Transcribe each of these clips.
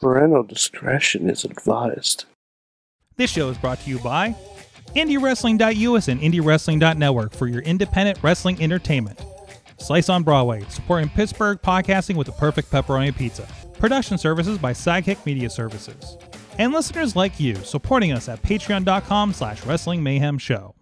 Parental discretion is advised. This show is brought to you by IndieWrestling.us and IndieWrestling.network for your independent wrestling entertainment. Slice on Broadway, supporting Pittsburgh podcasting with the perfect pepperoni pizza. Production services by Sidekick Media Services. And listeners like you, supporting us at patreon.com slash wrestling mayhem show.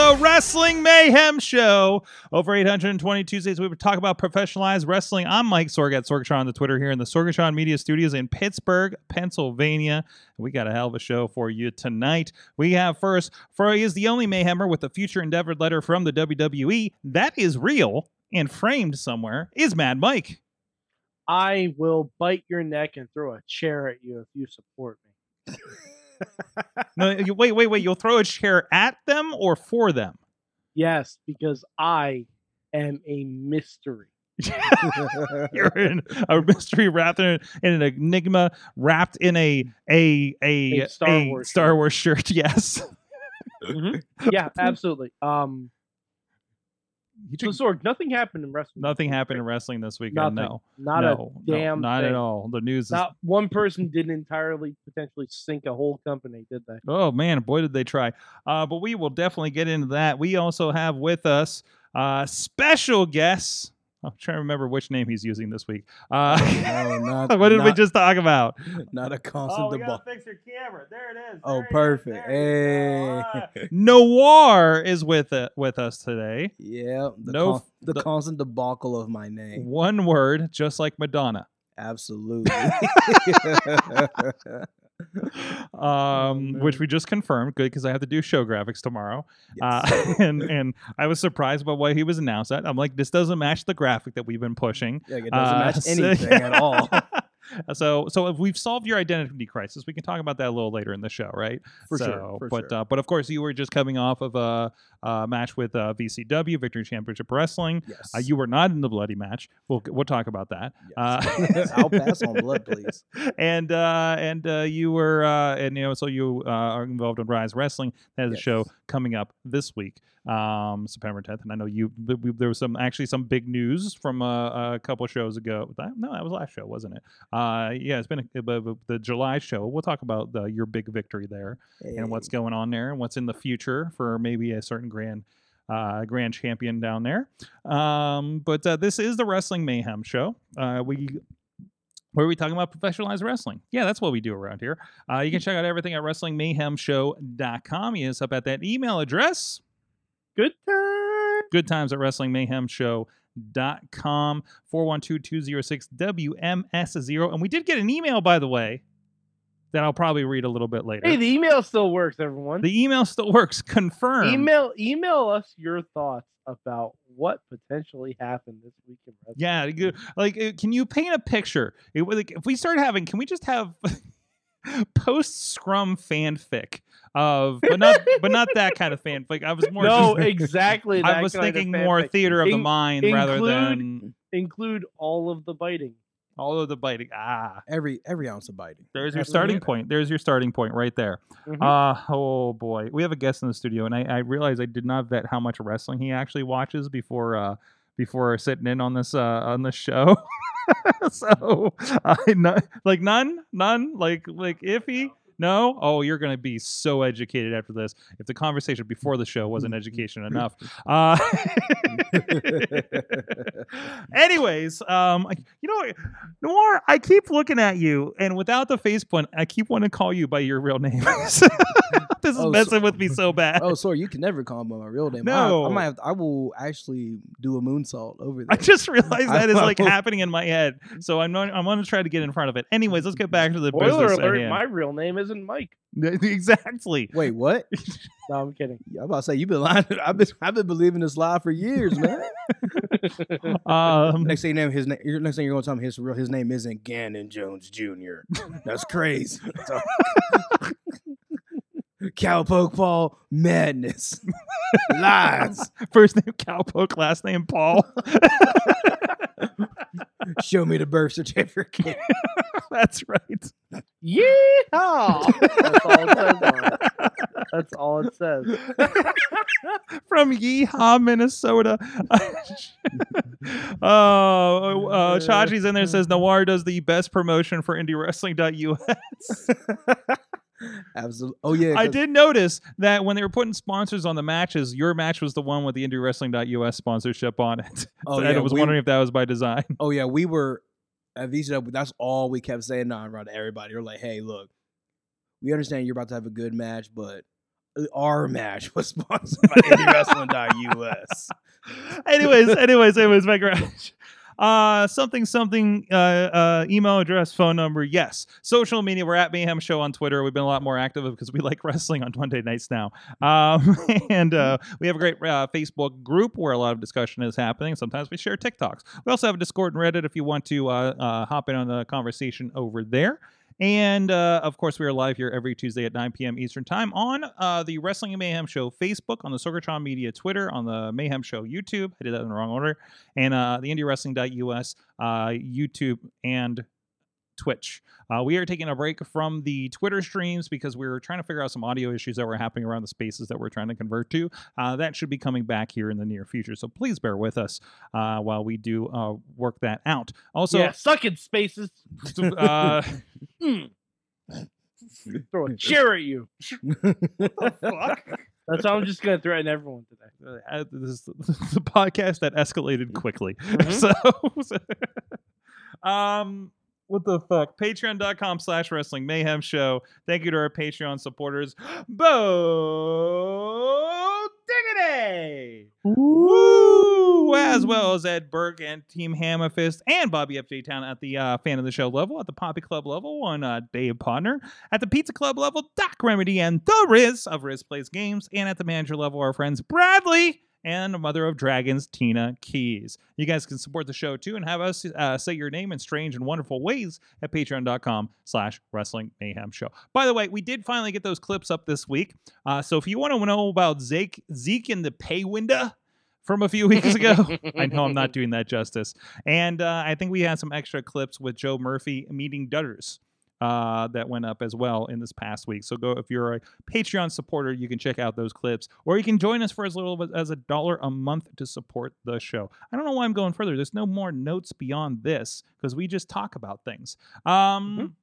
The Wrestling Mayhem Show. Over 820 Tuesdays, we would talk about professionalized wrestling. I'm Mike Sorg at Sorgatron on the Twitter here in the Sorgatron Media Studios in Pittsburgh, Pennsylvania. We got a hell of a show for you tonight. We have first, for he is the only Mayhemmer with a future endeavored letter from the WWE. That is real and framed somewhere. Is Mad Mike. I will bite your neck and throw a chair at you if you support me. No, you- wait, wait, wait. You'll throw a chair at them or for them? Yes, because I am a mystery. You're in a mystery wrapped in, in an enigma, wrapped in a a a, A Star Wars Star shirt. Wars shirt. Yes. Yeah, absolutely. Um, So took- Sorg, nothing happened in wrestling. nothing happened in wrestling this weekend. Nothing. No, Not no, a no, damn not thing. at all. The news is. Not one person didn't entirely potentially sink a whole company, did they? Oh man, boy did they try. Uh, but we will definitely get into that. We also have with us uh, special guests. I'm trying to remember which name he's using this week. Uh, No, not, what did we just talk about? Not a constant oh, debate. fix your camera. There it is. Oh, There it is. perfect. There you. Hey. Ah. Noir is with it, with us today. Yeah, the, No, con- the, the- constant debacle of my name. One word, just like Madonna. Absolutely. Um, which we just confirmed. Good because I have to do show graphics tomorrow. Yes. Uh, and and I was surprised by why he was announced that. I'm like, this doesn't match the graphic that we've been pushing. yeah, it doesn't Uh, match anything at all. So, so if we've solved your identity crisis, we can talk about that a little later in the show, right? For so, sure, for but sure. uh, but of course, you were just coming off of a, a match with uh, VCW Victory Championship Wrestling. Yes. Uh, you were not in the bloody match. We'll we'll talk about that. Yes. I'll pass on blood, please. And uh, and uh, you were uh, and you know so you uh, are involved in Rise Wrestling. That is a show coming up this week, um, September 10th. And I know you we- there was some actually some big news from uh, a couple shows ago. That, no, that was last show, wasn't it? Uh, yeah, it's been a, a- a- the July show. We'll talk about the, your big victory there and what's going on there and what's in the future for maybe a certain grand uh, grand champion down there. Um, but uh, this is the Wrestling Mayhem show. Uh, we where are we talking about professionalized wrestling? Yeah, that's what we do around here. Uh, you can check out everything at WrestlingMayhemShow.com. You us up at that email address. Good time. Good times at WrestlingMayhemShow.com. 412-206-WMS0. And we did get an email, by the way, that I'll probably read a little bit later. Hey, the email still works, everyone. The email still works. Confirm. email email us your thoughts about what potentially happened this week in wrestling. Yeah, like, uh, can you paint a picture? It, like, if we start having, can we just have post Scrum fanfic of, but not, but not that kind of fanfic. I was more. no, just- exactly. I that was kind of thinking more theater of the In- mind rather than Include all of the biting. All of the biting. Ah, every every ounce of biting. there's your That's starting it. point. There's your starting point right there. Mhm. Uh, oh boy, we have a guest in the studio, and I, I realized I did not vet how much wrestling he actually watches before uh before sitting in on this uh on this show. so I not like none, none, like like iffy. No, oh, you're gonna be so educated after this. If the conversation before the show wasn't education enough, uh, anyways, um, you know, Noir, I keep looking at you, and without the face point, I keep wanting to call you by your real name. this is Oh, so- messing with me so bad. Oh, sorry, you can never call me by my real name. I- No. I, might have. I will actually do a moonsault over there. I just realized I that is like happening in my head, so I'm not, I'm going to try to get in front of it. Anyways, let's get back to the Spoiler business at alert, my real name isn't Mike. exactly. Wait, what? No, I'm kidding. I'm about to say you've been lying. I've been I've been believing this lie for years, man. Um, next thing you know, his name. Next thing you're gonna tell me his real his name isn't Gannon Jones Jr. That's crazy. So- Cowpoke Paul madness lies. first name Cowpoke, last name Paul. Show me the birth certificate. That's right. Yeehaw! That's all it says. on it. That's all it says. from Yeehaw, Minnesota. oh, uh, Chachi's in there says Noir does the best promotion for IndieWrestling.us. Absolutely. Oh yeah. I 'cause- did notice that when they were putting sponsors on the matches, your match was the one with the IndieWrestling.us sponsorship on it. Oh and yeah. I was we- wondering if that was by design. Oh yeah, we were at VCW. That's all we kept saying nah, around everybody. We're like, hey, look, we understand you're about to have a good match, but uh, our match was sponsored by IndieWrestling.us. anyways, anyways, anyways, my garage. Uh, something, something, uh, uh, email address, phone number, yes. Social media, we're at Mayhem Show on Twitter. We've been a lot more active because we like wrestling on Monday nights now. Um, and uh, we have a great uh, Facebook group where a lot of discussion is happening. Sometimes we share TikToks. We also have a Discord and Reddit if you want to uh, uh, hop in on the conversation over there. And uh, of course, we are live here every Tuesday at 9 p.m. Eastern Time on uh, the Wrestling and Mayhem Show Facebook, on the Sorgatron Media Twitter, on the Mayhem Show YouTube. I did that in the wrong order. And uh, the IndieWrestling.us uh, YouTube and Twitch. Uh, we are taking a break from the Twitter streams because we were trying to figure out some audio issues that were happening around the spaces that we're trying to convert to. Uh, that should be coming back here in the near future. So please bear with us uh, while we do uh, work that out. Also, yeah, suck it, spaces. uh, Throw a chair at you. fuck? That's how I'm just gonna threaten everyone today. uh, this is the podcast that escalated quickly. Mhm. So, um, what the fuck? Patreon.com slash wrestling mayhem show. Thank you to our Patreon supporters. Bo Diggity! Woo! As well as Ed Burke and Team Hammerfist and Bobby FJ Town at the uh, fan of the show level, at the Poppy Club level, on uh, Dave Podner, at the Pizza Club level, Doc Remedy and The Riz of Riz Plays Games, and at the manager level, our friends Bradley and Mother of Dragons, Tina Keys. You guys can support the show too and have us uh, say your name in strange and wonderful ways at patreon.com slash wrestling mayhem show. By the way, we did finally get those clips up this week. Uh, so if you want to know about Zeke, Zeke in the pay window from a few weeks ago, I know I'm not doing that justice. And uh, I think we had some extra clips with Joe Murphy meeting Dutters uh, that went up as well in this past week. So go if you're a Patreon supporter, you can check out those clips, or you can join us for as little as a dollar a month to support the show. I don't know why I'm going further. There's no more notes beyond this because we just talk about things. Um,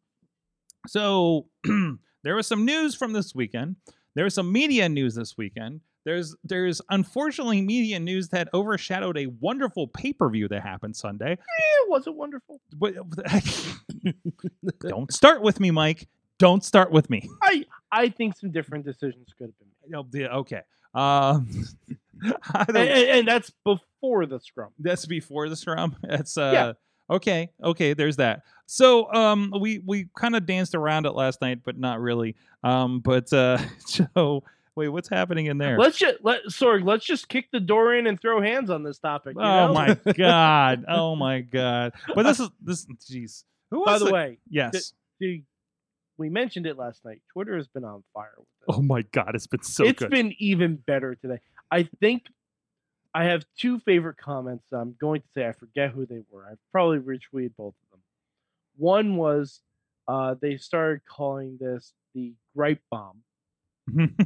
so there was some news from this weekend. There was some media news this weekend. There's there's unfortunately media news that overshadowed a wonderful pay per view that happened Sunday. It was it wonderful? But don't start with me, Mike. Don't start with me. I I think some different decisions could have been made, Oh, yeah, Okay. Um, and, and- and that's before the scrum. that's before the scrum. That's uh okay. Okay, there's that. So um we we kind of danced around it last night, but not really. Um but uh so wait, what's happening in there? Let's just let Sorg. Let's just kick the door in and throw hands on this topic. you oh know? my god. Oh my god. But this is this jeez. Who By was the it? way, Yes. the, we mentioned it last night. Twitter has been on fire with this. Oh my god, it's been so it's good. been even better today. I think I have two favorite comments. I'm going to say I forget who they were. I probably retweeted both of them. One was uh, they started calling this the gripe bomb,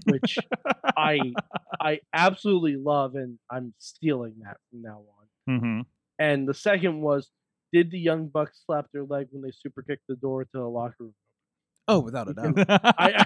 which I I absolutely love, and I'm stealing that from now on. Mhm. And the second was, did the young bucks slap their leg when they super kicked the door to the locker room? Oh, without a doubt. I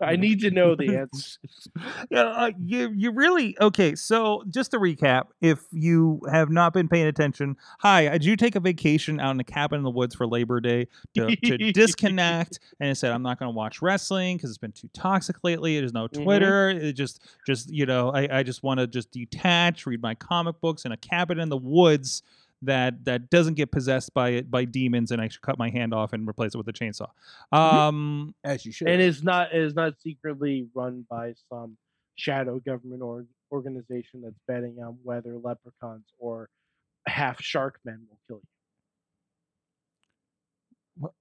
I need to know the answer. yeah, uh, you you really okay. So just to recap, if you have not been paying attention, hi, did you take a vacation out in a cabin in the woods for Labor Day to, to disconnect? And it said, I'm not going to watch wrestling because it's been too toxic lately. There's no Mhm. Twitter. It just just you know, I I just want to just detach, read my comic books in a cabin in the woods. That, that doesn't get possessed by it by demons and I should cut my hand off and replace it with a chainsaw. Um, As you should. and it's not is not secretly run by some shadow government or organization that's betting on whether leprechauns or half shark men will kill you. What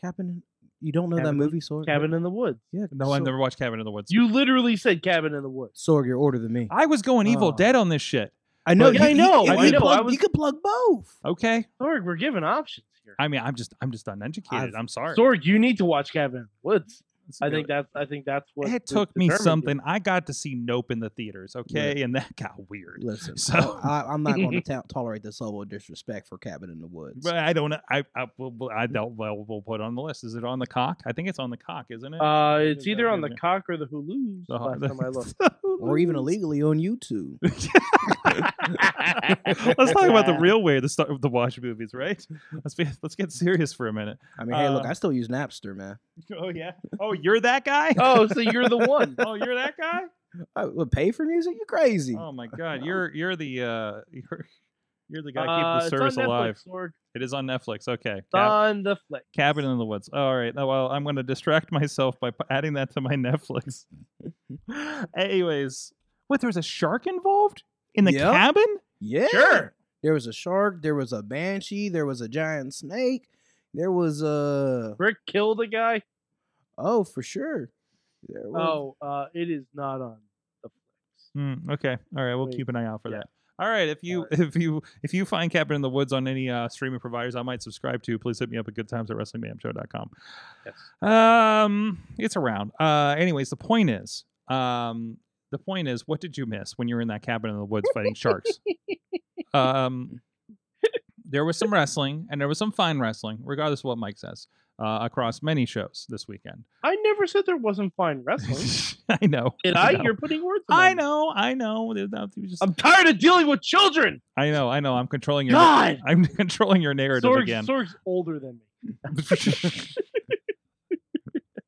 cabin. You don't know Cabin that in- movie, Sorg? Cabin in the woods. Yeah. no, I've Sorg- never watched Cabin in the Woods. You literally said cabin in the woods. Sorg, you're older than me. I was going Evil Oh. Dead on this shit. I know. But- Yeah, I know, You, I you know, Plug, I was- you could plug both. Okay. Sorg, we're giving options here. I mean, I'm just I'm just uneducated. I've- I'm sorry. Sorg, you need to watch Cabin in the Woods. It's I really- think that's I think that's what it de- took me determined it. something. I got to see Nope in the theaters, okay, and that got weird. Listen, So- I, I'm not going to tolerate this level of disrespect for Cabin in the Woods. But I don't. know. I I, will- will- I don't. Well, we'll put on the list. Is it on the cock? I think it's on the cock, isn't it? Uh, it's Is either on the cock or the Hulu's. The- last time I looked. or even illegally on YouTube. let's talk about the real way to start to watch movies, right? Let's be, let's get serious for a minute. I mean, hey, look, I still use Napster, man. Oh yeah. Oh, you're that guy. oh, so you're the one. Oh, you're that guy. I would pay for music? You crazy? Oh my God, you're you're the uh you're you're the guy Uh, keeping the service Netflix, alive. Sorg. It is on Netflix. Okay. Cap- on the flick. Cabin in the Woods. All right. Now, Well, I'm going to distract myself by adding that to my Netflix. Anyways, what? There was a shark involved in the Yep. cabin? yeah. Sure. There was a shark. There was a banshee. There was a giant snake. There was a Rick killed a guy. oh for sure. There was, Oh, uh, it is not on the flicks. Hmm, okay. All right. We'll Wait, keep an eye out for yeah. that. All right. If you if you if you find Cabin in the Woods on any uh, streaming providers, I might subscribe to. Please hit me up at goodtimes at wrestlingmayhemshow.com. Yes. Um, it's around. Uh, anyways, the point is, um, the point is, what did you miss when you were in that cabin in the woods fighting sharks? um, there was some wrestling, and there was some fine wrestling, regardless of what Mike says, uh, across many shows this weekend. I never said there wasn't fine wrestling. I know. Did I? know. You're putting words. I know. I know. There's not- you just- I'm tired of dealing with children. I know. I know. I'm controlling your. God. I'm controlling your narrative Sorg's, again. Sorg's older than me.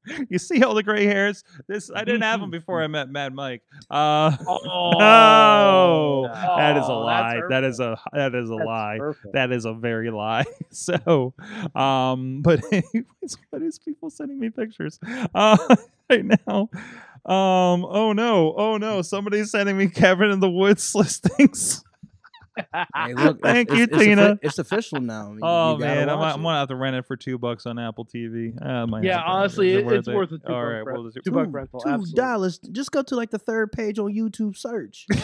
you see all the gray hairs? This I didn't have them before I met Mad Mike. Uh, Oh, no, that is a Oh, lie. that's That is a that is a That's lie. perfect. That is a very lie. So, um, but anyways, what is people sending me pictures uh, right now? Um, oh no, oh no, somebody's sending me Kevin in the Woods listings. Hey, look, Thank it's, you, it's Tina. it's official now. You- Oh you man, I'm, I'm gonna have to rent it for two bucks on Apple TV. Uh, yeah, have to. honestly, Is it, it's worth a two All buck right, rent- well, is it- two buck Two- rental. Two absolutely. dollars. Just go to like the third page on YouTube search.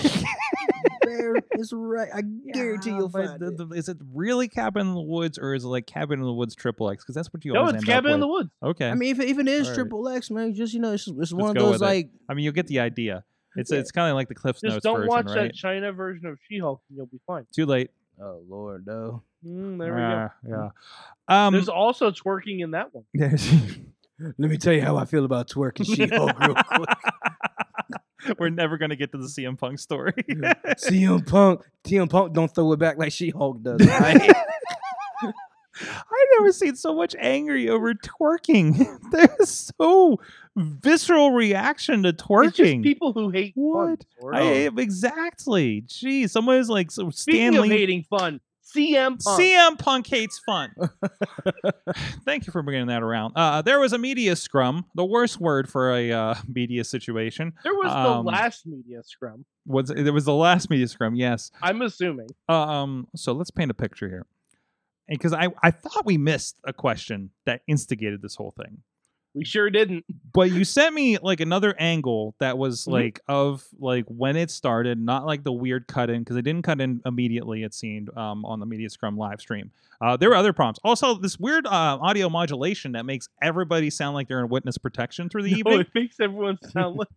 there, it's right. I guarantee Yeah, you'll find the- it. the- is it really Cabin in the Woods or is it like Cabin in the Woods Triple X? Because that's what you No, always it's end up Cabin in the. Woods. Okay. I mean, if it even is Alright. triple X, man, just you know, it's, it's one of those with it. like I mean, you'll get the idea. It's Yeah. it's kind of like the Cliff Just Notes don't version, watch right? that China version of She-Hulk, and you'll be fine. Too late. oh lord, no. Mm, there we go. Ah, Yeah. Um. There's also twerking in that one. there's- Let me tell you how I feel about twerking She-Hulk real quick. We're never gonna get to the CM Punk story. CM Punk, CM Punk don't throw it back like She-Hulk does. Right? I've never seen so much angry over twerking. There's so visceral reaction to It's just twerking. people who hate What? fun. Sorg. I, exactly. Geez, someone is like so Speaking Stanley. of hating fun, CM Punk. CM Punk hates fun. Thank you for bringing that around. Uh, there was a media scrum, the worst word for a uh, media situation. there was um, the last media scrum. Was there was the last media scrum? Yes. I'm assuming. Um. So let's paint a picture here, because I I thought we missed a question that instigated this whole thing. We sure didn't. but you sent me like another angle that was Mhm. like of like when it started not like the weird cut in because it didn't cut in immediately it seemed um, on the media scrum live stream uh, there were other prompts also this weird uh, audio modulation that makes everybody sound like they're in witness protection through the No, evening it makes everyone sound like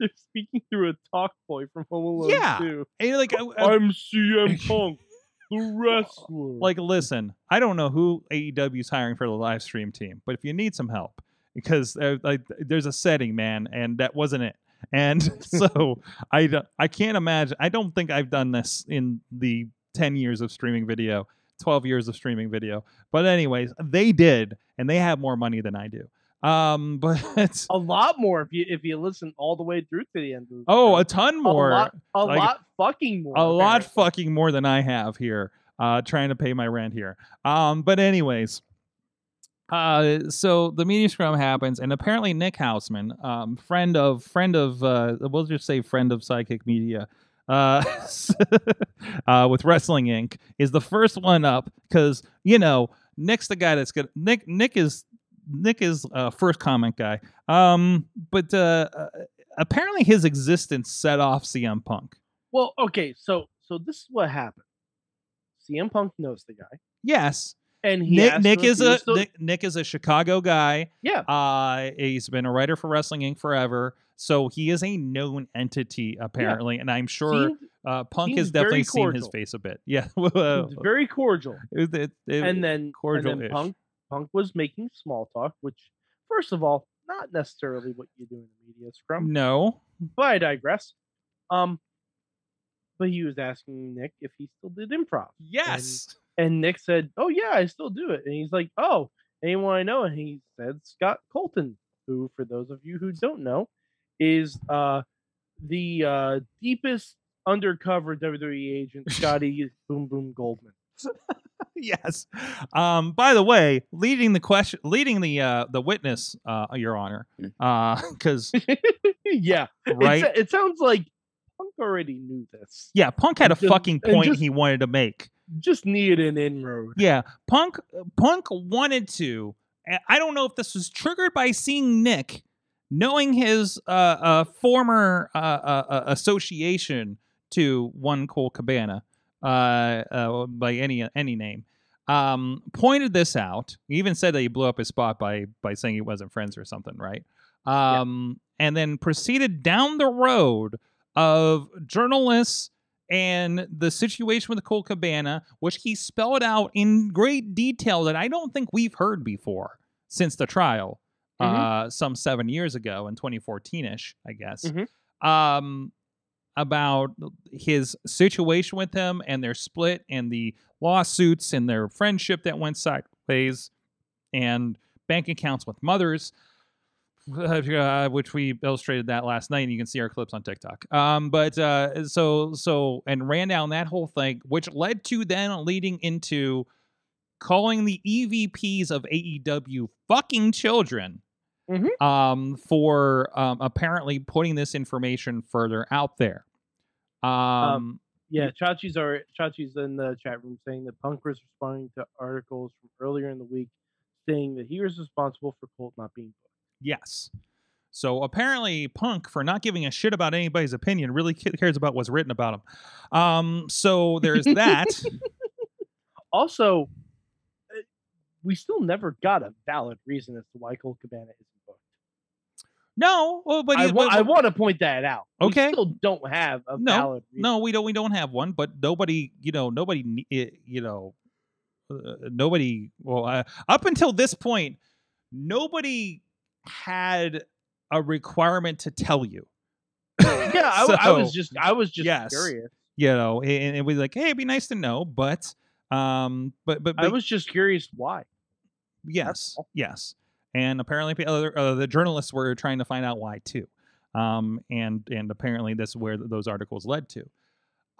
they're speaking through a talk boy from Home Alone Yeah. 2. And like uh, I'm CM Punk, wrestler. like listen i don't know who aew is hiring for the live stream team but if you need some help because uh, like, there's a setting man and that wasn't it. And so I, I can't imagine i don't think i've done this in the 10 years of streaming video 12 years of streaming video. But anyways they did and they have more money than i do um but a lot more if you if you listen all the way through to the end. Of the oh a ton more A lot, a like, lot fucking more. a lot fucking more than I have here, uh, trying to pay my rent here. Um, but anyways, uh, so the media scrum happens, and apparently Nick Hausman, um, friend of friend of, uh, we'll just say friend of Sidekick Media, uh, uh, with Wrestling Inc. is the first one up because you know Nick's the guy that's good. Nick Nick is Nick is uh, first comment guy. Um, but uh, uh, apparently his existence set off CM Punk. Well, okay, so so this is what happened. CM Punk knows the guy, Yes, and he Nick Nick is a still- Nick, Nick is a Chicago guy. yeah. Uh, he's been a writer for Wrestling Inc. forever, so he is a known entity apparently, and I'm sure seemed- uh, Punk has definitely seen his face a bit. Yeah, very cordial. it- it- it- and then cordial and then Punk Punk was making small talk, which first of all, not necessarily what you do in the media scrum. no, But I digress. Um, but he was asking Nick if he still did improv, yes, and Nick said, "Oh yeah, I still do it." And he's like, "Oh, anyone I know?" And he said Scott Colton, who, for those of you who don't know, is uh the uh deepest undercover WWE agent, Scotty Boom Boom Goldman. yes. Um, by the way, leading the question, leading the uh, the witness, uh, Your Honor, because yeah, right, It, it sounds like Punk already knew this. yeah, Punk had a just- fucking point just- he wanted to make. Just needed an inroad. Yeah, Punk Punk wanted to. I- I don't know if this was triggered by seeing Nick, knowing his uh, uh, former uh, uh, uh, association to one Colt Cabana uh, uh, by any any name. Um, pointed this out. He even said that he blew up his spot by by saying he wasn't friends or something, right? Um, and then proceeded down the road of journalists and the situation with Colt Cabana, which he spelled out in great detail that I don't think we've heard before since the trial, uh, some seven years ago in 2014 ish, I guess. Mhm. Um, about his situation with him and their split and the lawsuits and their friendship that went sideways and bank accounts with mothers uh, which we illustrated that last night and you can see our clips on tiktok um but uh so so and ran down that whole thing which led to then leading into calling the evps of aew fucking children Mhm. um for um apparently putting this information further out there um, Yeah, Chachi's are Chachi's in the chat room saying that Punk was responding to articles from earlier in the week saying that he was responsible for Colt not being booked. Yes. So apparently, Punk, for not giving a shit about anybody's opinion, really cares about what's written about him. Um, so there's that. Also, uh, we still never got a valid reason as to why Colt Cabana booked. No, well, but, I, he- wa- but- I want to point that out. Okay. we still don't have a No, valid reason. no, we don't. We don't have one. But nobody, you know, nobody, eh, you know, uh, nobody. Well, uh, up until this point, nobody had a requirement to tell you. Yeah, I was just I was just yes. curious. you know, and, and we like, hey, it'd be nice to know, but, um, but but, but I was just curious why. yes, yes, and apparently other uh, the journalists were trying to find out why too, um, and and apparently this is where those articles led to.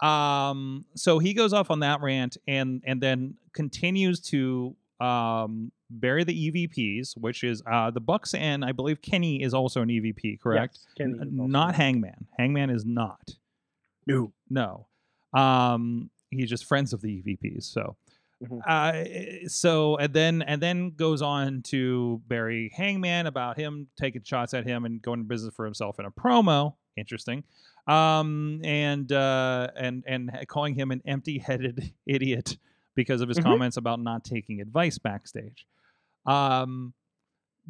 Um, so he goes off on that rant and and then continues to um bury the EVPs, which is uh the Bucks and I believe Kenny is also an EVP, correct? Yes, not Hangman. Hangman is not. No. No. Um, he's just friends of the EVPs. So, Mhm. uh, so and then and then goes on to bury Hangman about him taking shots at him and going to business for himself in a promo. Interesting. Um, and uh, and and calling him an empty-headed idiot because of his Mhm. comments about not taking advice backstage. Um,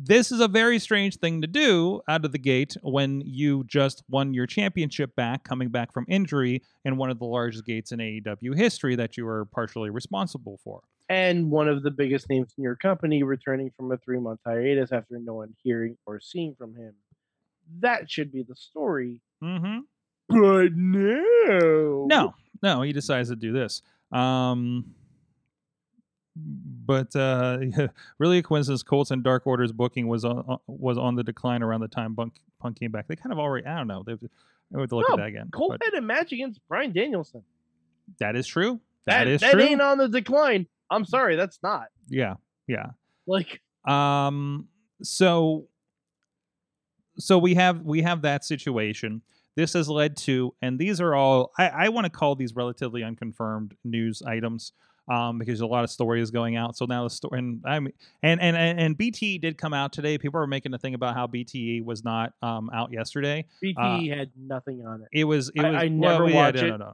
this is a very strange thing to do out of the gate when you just won your championship back, coming back from injury, in one of the largest gates in AEW history that you are partially responsible for. and one of the biggest names in your company returning from a three month hiatus after no one hearing or seeing from him. That should be the story. Mm-hmm. But no. No, no, he decides to do this. Um, but uh, really, a coincidence. Colts and Dark Order's booking was on was on the decline around the time Punk, Punk came back. They kind of already. I don't know. They've, I have to look No, at that again. Colt but had a match against Bryan Danielson. that is true. That, that is that true. ain't on the decline. I'm sorry, that's not. yeah, yeah. Like Um. So. So we have we have that situation. This has led to, and these are all I, I want to call these relatively unconfirmed news items, um, because a lot of stories going out. So now the story, and I mean, and and and, and BT did come out today. People are making a thing about how BTE was not um out yesterday. BT Uh, had nothing on it. It was it I- was I well, never yeah, watch no, it. no, no.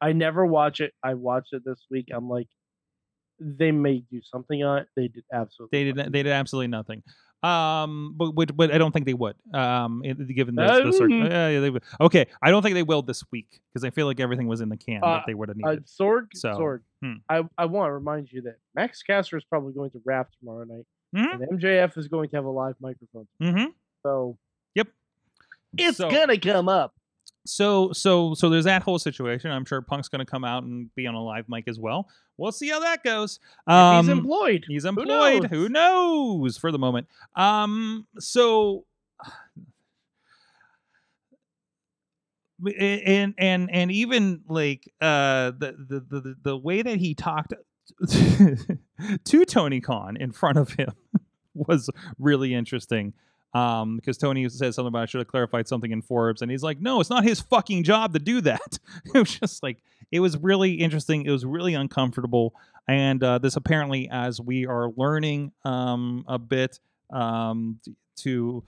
I never watch it. I watched it this week. I'm like, they may do something on it. They did absolutely. They did nothing. they did absolutely nothing. Um, but but, but I don't think they would. Um, given the, the circ- Um. yeah, yeah, they would. Okay, I don't think they will this week because I feel like everything was in the can Uh, that they would have Uh, needed. Sorg, So, Sorg. hmm. I, I want to remind you that Max Caster is probably going to rap tomorrow night, Mhm. and MJF is going to have a live microphone. mm-hmm. So Yep. it's So- gonna come up. So so so there's that whole situation. I'm sure Punk's going to come out and be on a live mic as well. We'll see how that goes. Um, he's employed. He's Who employed. knows? Who knows? For the moment. Um. So. And and and even like uh the the, the- the way that he talked to Tony Khan in front of him was really interesting. Um, because Tony said something about I should have clarified something in Forbes, and he's like, "No, it's not his fucking job to do that." it was just like it was really interesting. It was really uncomfortable, and uh, this apparently, as we are learning um, a bit um, to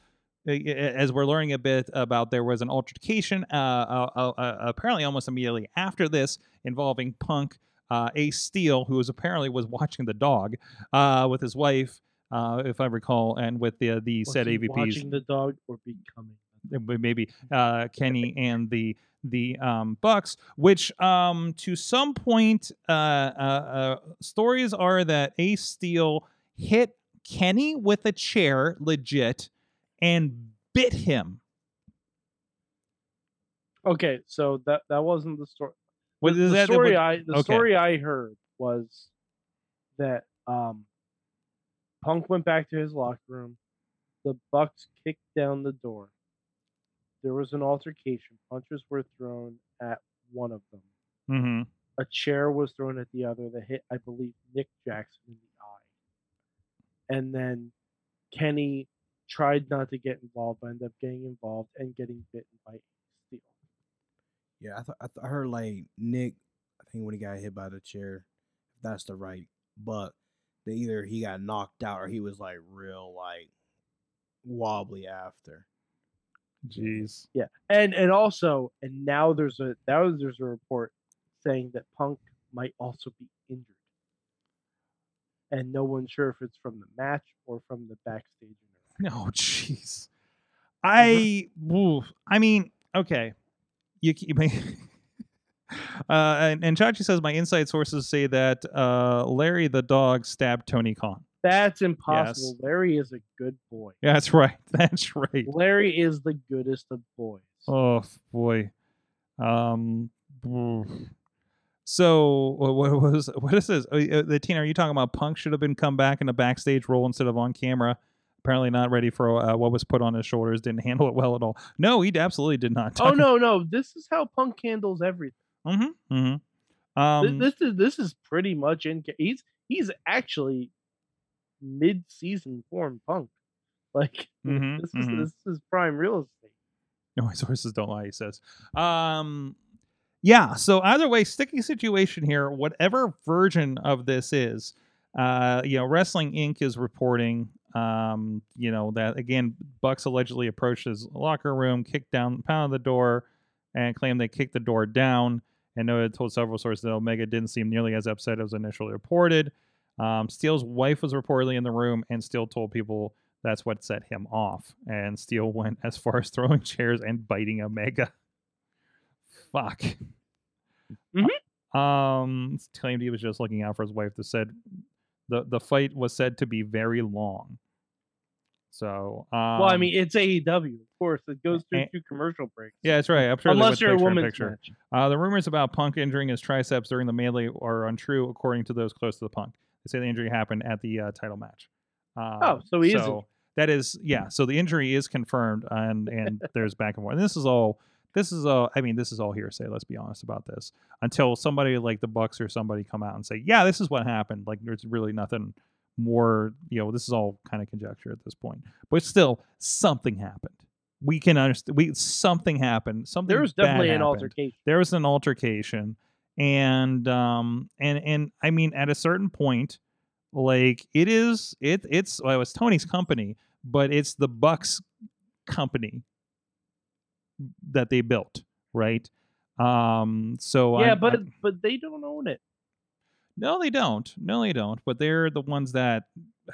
as we're learning a bit about there was an altercation uh, uh, uh, uh, apparently almost immediately after this involving punk uh, ace steel who was apparently was watching the dog uh, with his wife uh, if i recall and with the the Was said evps watching the dog or becoming. maybe uh, Kenny and the the um, Bucks, which um, to some point, uh, uh, uh, stories are that Ace Steel hit Kenny with a chair, legit, and bit him. Okay, so that that wasn't the story. What the that? story what- I the okay. story I heard was that um Punk went back to his locker room. The Bucks kicked down the door. There was an altercation. Punches were thrown at one of them. Mhm. A chair was thrown at the other that hit, I believe, Nick Jackson in the eye. And then Kenny tried not to get involved, but ended up getting involved and getting bitten by Steel. Yeah, I, th- I, th- I heard like Nick. I think when he got hit by the chair, that's the right, but that either he got knocked out or he was like real like wobbly after. Jeez. Yeah, and and also, and now there's a now there's a report saying that Punk might also be injured, and no one's sure if it's from the match or from the backstage. interaction. No, jeez. Mm-hmm. I, oof. I mean, okay. You, you may. and, and Chachi says my inside sources say that uh, Larry the dog stabbed Tony Khan. That's impossible. Larry is a good boy. Yeah, that's right. That's right. Larry is the goodest of boys. Oh boy. Um. So what, was what is this? Oh, uh, the teen, are you talking about Punk should have been come back in a backstage role instead of on camera? Apparently not ready for uh, what was put on his shoulders. Didn't handle it well at all. No, he absolutely did not. Oh no, no, this is how Punk handles everything. Mm-hmm. Mm-hmm. Um, this is this is pretty much in. He's he's actually mid-season form Punk. Like Mhm, this is mhm. this is prime real estate. No, my sources don't lie, he says. Um yeah, so either way, sticky situation here, whatever version of this is, uh, you know, Wrestling Inc. is reporting um, you know, that again, Bucks allegedly approached his locker room, kicked down, pounded the door, and claimed they kicked the door down. And noted told several sources that Omega didn't seem nearly as upset as initially reported. Um, Steel's wife was reportedly in the room and Steel told people that's what set him off. And Steele went as far as throwing chairs and biting Omega. Fuck. Um, claimed he was just looking out for his wife. That said, the the fight was said to be very long. So, um, well, I mean, it's AEW, of course. It goes through and- two commercial breaks. yeah, that's right. I'm sure unless you're a woman's match. Uh, the rumors about Punk injuring his triceps during the melee are untrue, according to those close to the Punk. They say the injury happened at the uh, title match. Um, Oh, so he is injured. that is yeah. So the injury is confirmed, and and there's back and forth. And this is all. This is all. I mean, this is all hearsay. Let's be honest about this. Until somebody like the Bucks or somebody come out and say, yeah, this is what happened. Like there's really nothing more. You know, this is all kind of conjecture at this point. But still, something happened. We can understand. We something happened. Something There was definitely an altercation. there was an altercation and um and and i mean at a certain point like it is it it's well, it was tony's company but it's the bucks company that they built right Um, so yeah, I'm- but I'm- but they don't own it. No, they don't. No, they don't. But they're the ones that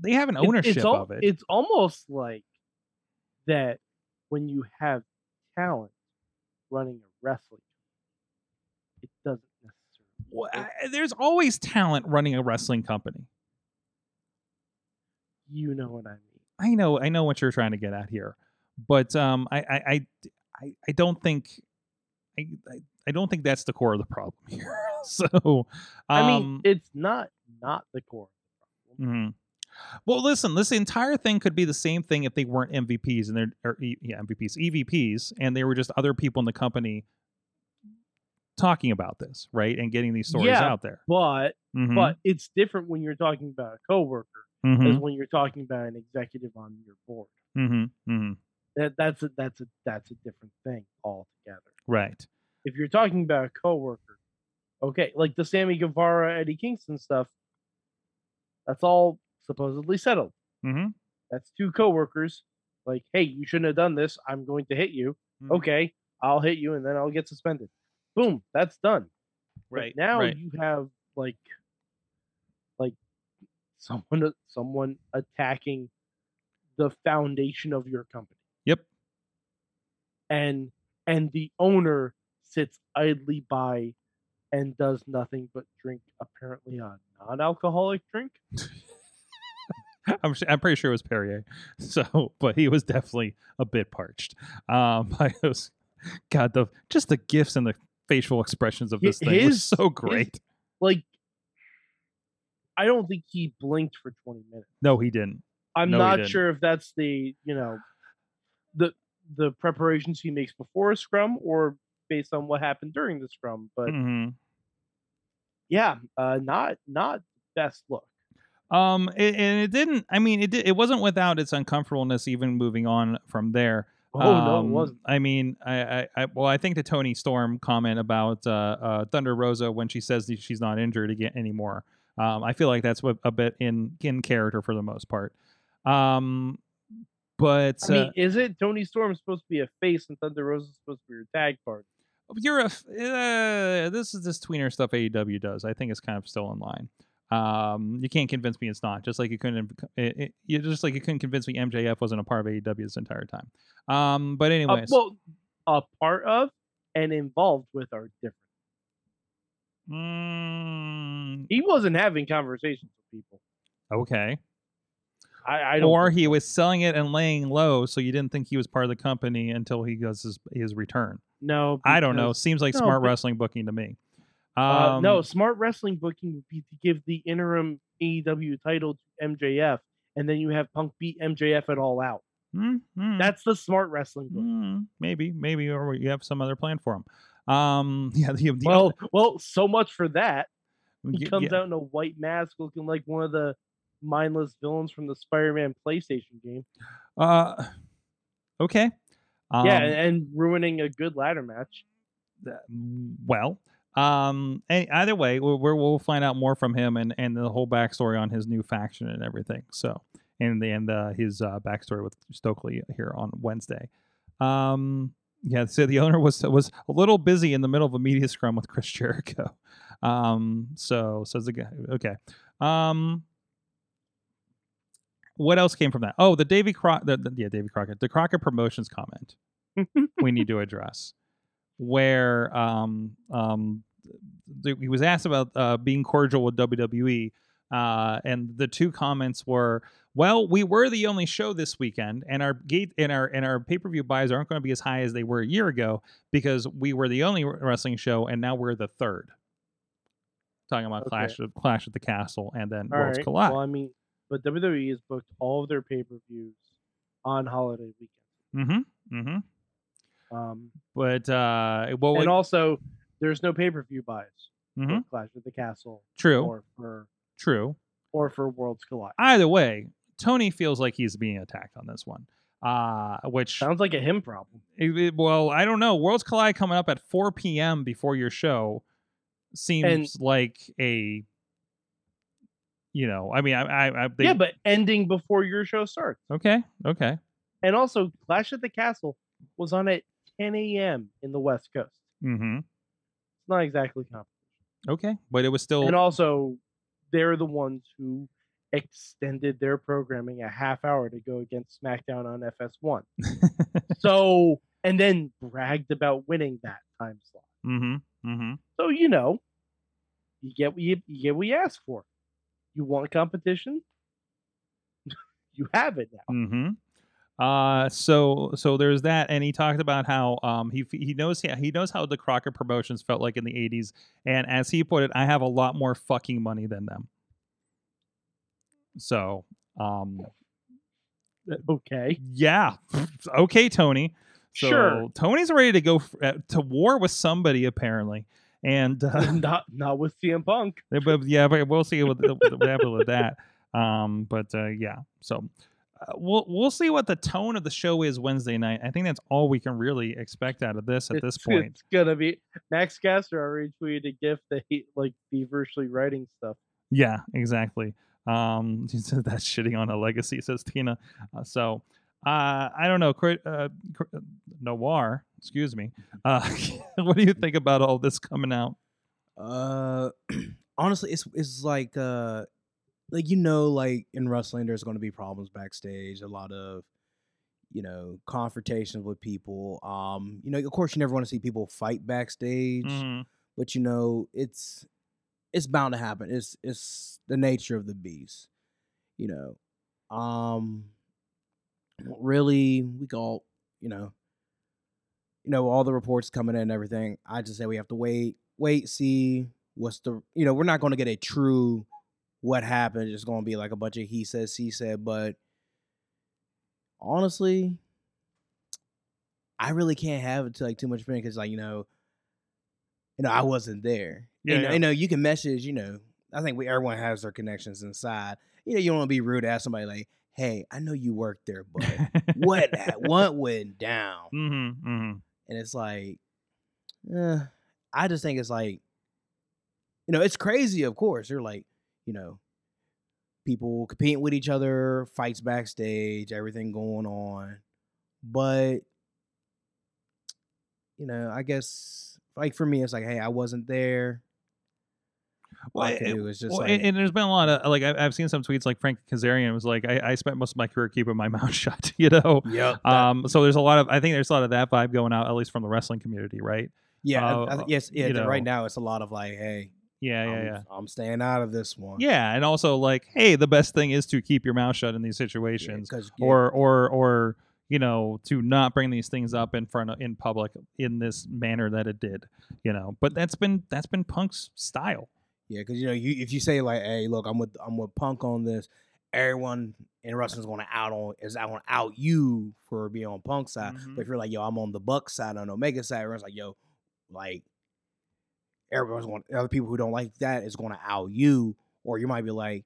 they have an ownership it's al- of it. It's almost like that when you have talent running a wrestling, it doesn't necessarily. Well. I- there's always talent running a wrestling company. you know what I mean. I know, I know what you're trying to get at here, but um, I, I, I, I, I don't think, I, I, I don't think that's the core of the problem here. so, um, I mean, it's not not the core. of the problem. mhm. well, listen, this entire thing could be the same thing if they weren't MVPs and they're, or yeah, MVPs, EVPs, and they were just other people in the company talking about this, right, and getting these stories Yeah, out there. But Mhm, but it's different when you're talking about a coworker mhm, as when you're talking about an executive on your board. mhm, mhm. That that's a that's a that's a different thing altogether. right, If you're talking about a coworker, okay, like the Sammy Guevara Eddie Kingston stuff, that's all supposedly settled. hmm That's two coworkers. Like, hey, you shouldn't have done this. I'm going to hit you. Mhm. Okay, I'll hit you, and then I'll get suspended. Boom, that's done. But right. now right. you have like like someone someone attacking the foundation of your company Yep. and and the owner sits idly by and does nothing but drink apparently a non-alcoholic drink I'm I'm pretty sure it was Perrier. So, but he was definitely a bit parched. Um, I was, God, the just the gifts and the facial expressions of Hi- this thing was his- so his- great. like i don't think he blinked for 20 minutes No, he didn't. i'm No, not didn't. sure if that's the you know the the preparations he makes before a scrum or based on what happened during the scrum but Mhm. yeah uh not not best look Um, it, and it didn't. I mean, it did, it wasn't without its uncomfortableness. Even moving on from there. oh no it Um, wasn't I mean, I, I, I, well, I think the Toni Storm comment about uh, uh, Thunder Rosa when she says that she's not injured again anymore. Um, I feel like that's what, a bit in in character for the most part. Um, but I uh, mean, is it Toni Storm supposed to be a face and Thunder Rosa is supposed to be your tag partner? You're a uh, this is this tweener stuff AEW does. I think it's kind of still in line. Um, you can't convince me it's not. Just like you couldn't, it, it, you just like you couldn't convince me MJF wasn't a part of AEW this entire time. Um, but Uh, anyways, well, a part of and involved with are different. mm, He wasn't having conversations with people. okay. I, I don't. or he was selling it and laying low, so you didn't think he was part of the company until he does his his return. No. I don't know. Seems like no, smart but- wrestling booking to me. Um, Uh, no, smart wrestling booking would be to give the interim AEW title to MJF, and then you have Punk beat MJF at All Out. mm, mm, That's the smart wrestling book. mm, maybe, maybe, or you have some other plan for him. Um, yeah, the, the Well, well, so much for that. He comes yeah, out in a white mask, looking like one of the mindless villains from the Spider-Man PlayStation game. Uh, okay. Um, yeah, and, ruining a good ladder match. well, um, either way, we'll, we'll find out more from him and and the whole backstory on his new faction and everything. So, and the and uh, his uh, backstory with Stokely here on Wednesday. Um, yeah, so the owner was was a little busy in the middle of a media scrum with Chris Jericho. Um, so says the guy. Okay. Um, what else came from that? Oh, the Davy Croc, the, the, yeah, Davy Crockett, the Crockett Promotions comment we need to address, where um um th- he was asked about uh, being cordial with WWE, uh, and the two comments were, "Well, we were the only show this weekend, and our gate and our and our pay per view buys aren't going to be as high as they were a year ago because we were the only wrestling show, and now we're the third. Talking about Okay. Clash of Clash at the Castle and then All Worlds right. Collide. Well, I mean, but WWE has booked all of their pay-per-views on holiday weekends. mm-hmm. Mm-hmm. Um, But uh, well, and also, there's no pay-per-view buys mhm, for Clash of the Castle true, or for true. or for Worlds Collide. either way, Tony feels like he's being attacked on this one. Uh, which Sounds like a him problem. it- it- well, I don't know. Worlds Collide coming up at 4 p.m. before your show seems like a you know, I mean, I, I, I they, yeah, but ending before your show starts. okay, okay, And also, Clash at the Castle was on at 10 a.m. in the West Coast. Mm-hmm. It's not exactly competition. Okay, but it was still. And also, they're the ones who extended their programming a half hour to go against SmackDown on FS1. so, and then bragged about winning that time slot. mm-hmm. Mm-hmm. So you know, you get what you, you get what you ask for. You want competition, you have it now. Mm-hmm. Uh, so so there's that, and he talked about how um he he knows he, he knows how the Crockett Promotions felt like in the '80s, and as he put it, I have a lot more fucking money than them. So um Okay, yeah, okay, Tony. So Sure. Tony's ready to go f- uh, to war with somebody apparently, and uh, not not with CM Punk. Yeah, but yeah, but we'll see what, what happens with that. Um, but uh, yeah, so uh, we'll we'll see what the tone of the show is Wednesday night. I think that's all we can really expect out of this at this point. it's gonna be Max Caster already tweeted a gift that he like feverishly writing stuff. Yeah, exactly. Um, he said that's shitting on a legacy, says Tina. Uh, so uh, I don't know, uh, uh, Noir. Excuse me. Uh, what do you think about all this coming out? Uh, honestly, it's it's like uh, like you know, like in wrestling, there's going to be problems backstage. A lot of you know confrontations with people. Um, you know, of course, you never want to see people fight backstage, Mhm. but you know, it's it's bound to happen. It's it's the nature of the beast. You know, um, really, we all you know. You know, all the reports coming in and everything. I just say we have to wait, wait, see what's the you know we're not going to get a true what happened it's going to be like a bunch of he says he said but honestly i really can't have it to like too much opinion because like you know you know i wasn't there Yeah, you, know, yeah. you know you can message you know i think we everyone has their connections inside you know you don't want to be rude to ask somebody like hey i know you worked there but what what went down Mm-hmm, mm-hmm. and it's like, eh, I just think it's like, you know, it's crazy. Of course, they're like, you know, people competing with each other, fights backstage, everything going on, but you know, I guess like for me, it's like, hey, I wasn't there. All I Well, can it- do is just Well, like, and, there's been a lot of like I, I've seen some tweets like Frank Kazarian was like I, I spent most of my career keeping my mouth shut, you know. yep, Um, so there's a lot of I think there's a lot of that vibe going out at least from the wrestling community, right? yeah, I- I uh, yes, yeah. you th- right now, it's a lot of like, hey, Yeah, yeah, I'm, yeah. I'm staying out of this one. Yeah, and also like, hey, the best thing is to keep your mouth shut in these situations, because or or or you know, to not bring these things up in front of in public in this manner that it did, you know. But that's been that's been Punk's style. Yeah, because you know, you if you say like, "Hey, look, I'm with I'm with Punk on this," everyone in wrestling is going to out on is going to out you for being on Punk side. Mhm. But if you're like, "Yo, I'm on the Buck side, on Omega side," everyone's like, "Yo, like everyone's going other people who don't like that is going to out you," or you might be like,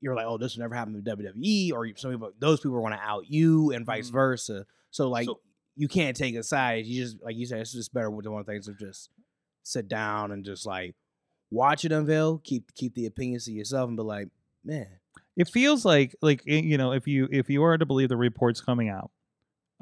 "You're like, oh, this will never happen in WWE," or some people those people are going to out you, and vice Mhm. versa. So like, So- you can't take a side. You just like you said, it's just better with the one things of just sit down and just like watch it unveil, keep keep the opinions to yourself, and be like, man, it feels like like you know if you if you are to believe the reports coming out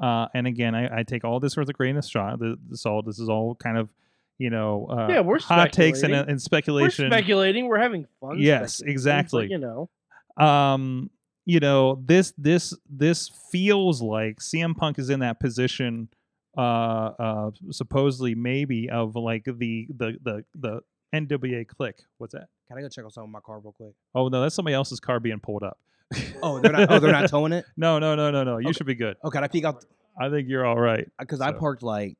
uh and again i, I take all this with a grain of salt the, the salt this is all kind of you know uh Yeah, we're hot takes and, and speculation We're speculating. We're having fun. Yes, speculating, but, exactly. You know, um you know this this this feels like CM Punk is in that position uh uh supposedly maybe of like the the the the NWO click what's that can I go check on something in my car real quick? oh no that's somebody else's car being pulled up Oh, they're not. oh, they're not towing it. no no no no no you Okay. should be good Oh, can I peek out? I think you're all right uh, Because I So- parked like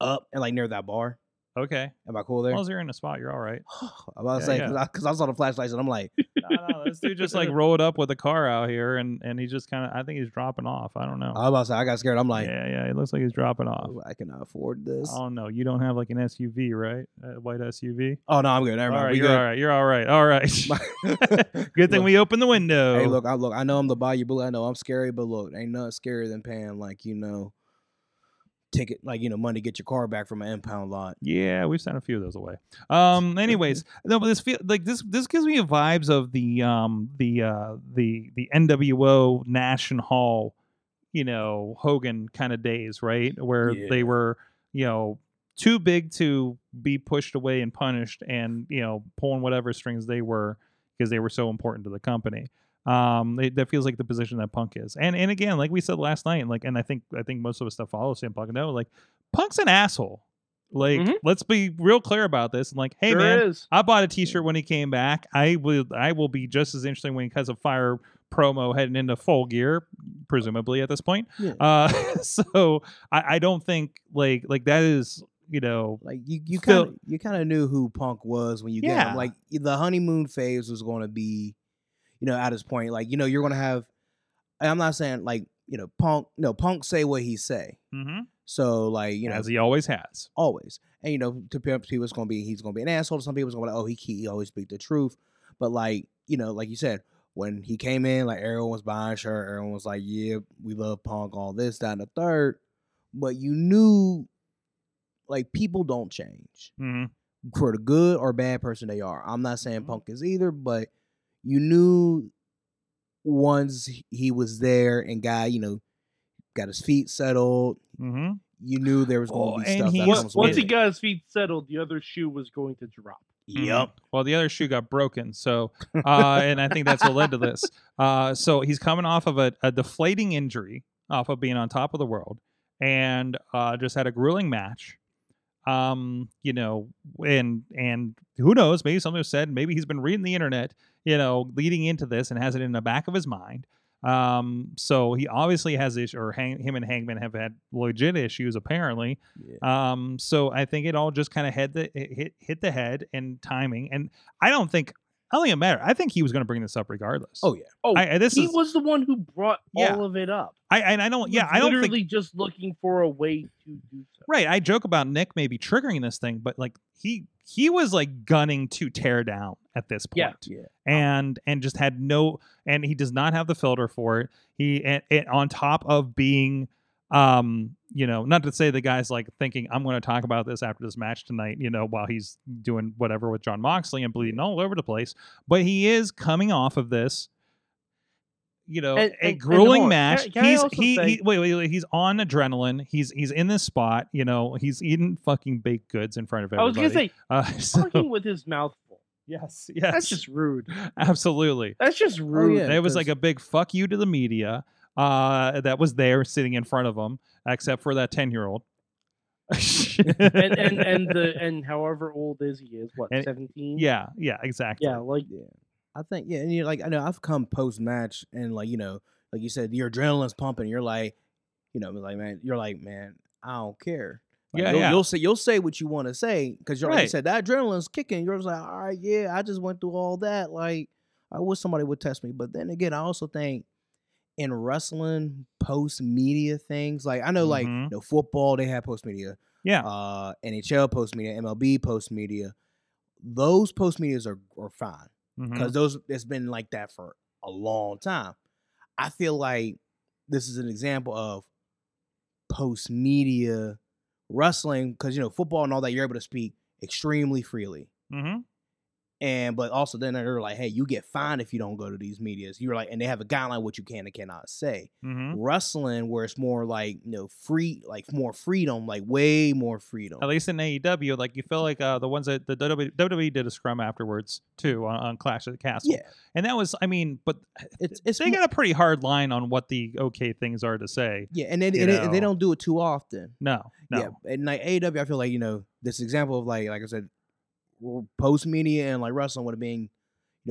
up and like near that bar. Okay Am I cool as there? long as you're in a spot you're all right about to Yeah, say yeah. because I, I saw the flashlights and I'm like, no, no, this dude just like rolled up with a car out here, and and he just kind of, I think he's dropping off. I don't know. I was about to say I got scared. I'm like, yeah, yeah, it looks like he's dropping off. I cannot afford this. Oh no, you don't have like an SUV, right? A white SUV. Oh no, I'm good. Never all mind. right, you're good. all right. You're all right. All right. Good thing Look, we opened the window. Hey, look, I look. I know I'm the Bayou Bullet. I know I'm scary, but look, ain't nothing scarier than paying like you know, ticket like you know money to get your car back from an impound lot. Yeah, we've sent a few of those away. Um. Anyways, no, but this feel like this. This gives me vibes of the um the uh the the NWO Nash and Hall, you know Hogan kind of days, right? Where Yeah. they were you know too big to be pushed away and punished, and you know pulling whatever strings they were because they were so important to the company. Um, it, that feels like the position that Punk is, and and again, like we said last night, like, and I think I think most of us that follow CM Punk know, like, Punk's an asshole. Like, Mhm. let's be real clear about this. And like, hey Sure man, is. I bought a T-shirt when he came back. I will. I will be just as interesting when he has a fire promo heading into full gear, presumably at this point. Yeah. Uh, so I, I don't think like like that is you know Like you, you kind of you kind of knew who Punk was when you Yeah. him. Like the honeymoon phase was going to be, you know, at his point. Like you know, you're going to have. I'm not saying like you know Punk. No, Punk say what he say. So like you know, as he always has. always. And you know, to people, it's gonna be he's gonna be an asshole. Some people's gonna be like, oh, he he always speak the truth. But like you know, like you said, when he came in, like everyone was buying shirt, everyone was like, yeah, we love Punk, all this, that, and the third. But you knew, like people don't change hmm for the good or bad person they are. I'm not saying Mhm. Punk is either, but you knew once he was there and got you know got his feet settled. hmm You knew there was going Oh, to be and stuff that Once, comes once he got his feet settled, the other shoe was going to drop. Yep. Well, the other shoe got broken, so uh, and I think that's what led to this. Uh, so he's coming off of a, a deflating injury, off of being on top of the world, and uh, just had a grueling match. Um, you know, and and who knows? Maybe somebody said maybe he's been reading the internet, you know, leading into this and has it in the back of his mind. Um, so he obviously has issues, or hang, him and Hangman have had legit issues apparently. Yeah. Um, so I think it all just kind of hit the hit hit the head and timing, and I don't think don't think matter. I think he was going to bring this up regardless. Oh yeah. Oh, I, I- this he is was the one who brought Yeah. all of it up. I and I don't He yeah I don't literally think just looking for a way to do so. right. I joke about Nick maybe triggering this thing, but like he he was like gunning to tear down at this point. Yeah. Yeah. and and just had no and he does not have the filter for it he and, and on top of being um you know not to say the guy's like thinking i'm going to talk about this after this match tonight you know while he's doing whatever with Jon Moxley and bleeding all over the place but he is coming off of this you know And- a and- and grueling on, match can can he's he, he wait, wait wait he's on adrenaline he's he's in this spot you know he's eating fucking baked goods in front of everybody. I was gonna say uh, so- talking with his mouth full. yes yes That's just rude. absolutely That's just rude. yeah. it was like a big fuck you to the media uh, that was there sitting in front of him, except for that 10 year old. and and and the and however old is he is what seventeen? yeah, yeah, exactly. yeah, like Yeah. I think yeah, and you're like I know I've come post match and like you know like you said your adrenaline's pumping. You're like, you know, like man, you're like man, I don't care. Like, Yeah, you'll, yeah. you'll say you'll say what you want to say because you're like you said that adrenaline's kicking. You're just like, all right, yeah, I just went through all that. Like I wish somebody would test me, but then again, I also think in wrestling post media things like I know like Mhm. you know football they have post media, Yeah. uh, NHL post media, MLB post media. Those post medias are are fine because those it's been like that for a long time. I feel like this is an example of post media wrestling because you know football and all that you're able to speak extremely freely Mhm. And but also then they're like hey you get fined if you don't go to these medias you're like and they have a guideline what you can and cannot say Mhm. wrestling where it's more like you know free like more freedom like way more freedom At least in AEW, like you feel like uh, the ones that the WWE, did a scrum afterwards too on, on Clash of the Castle. yeah And that was, I mean, but it's it's they mo- got a pretty hard line on what the okay things are to say. yeah and, they, and they, and they don't do it too often No, no. Yeah, and like AEW, I feel like you know this example of like like I said, post media and like wrestling would have been, you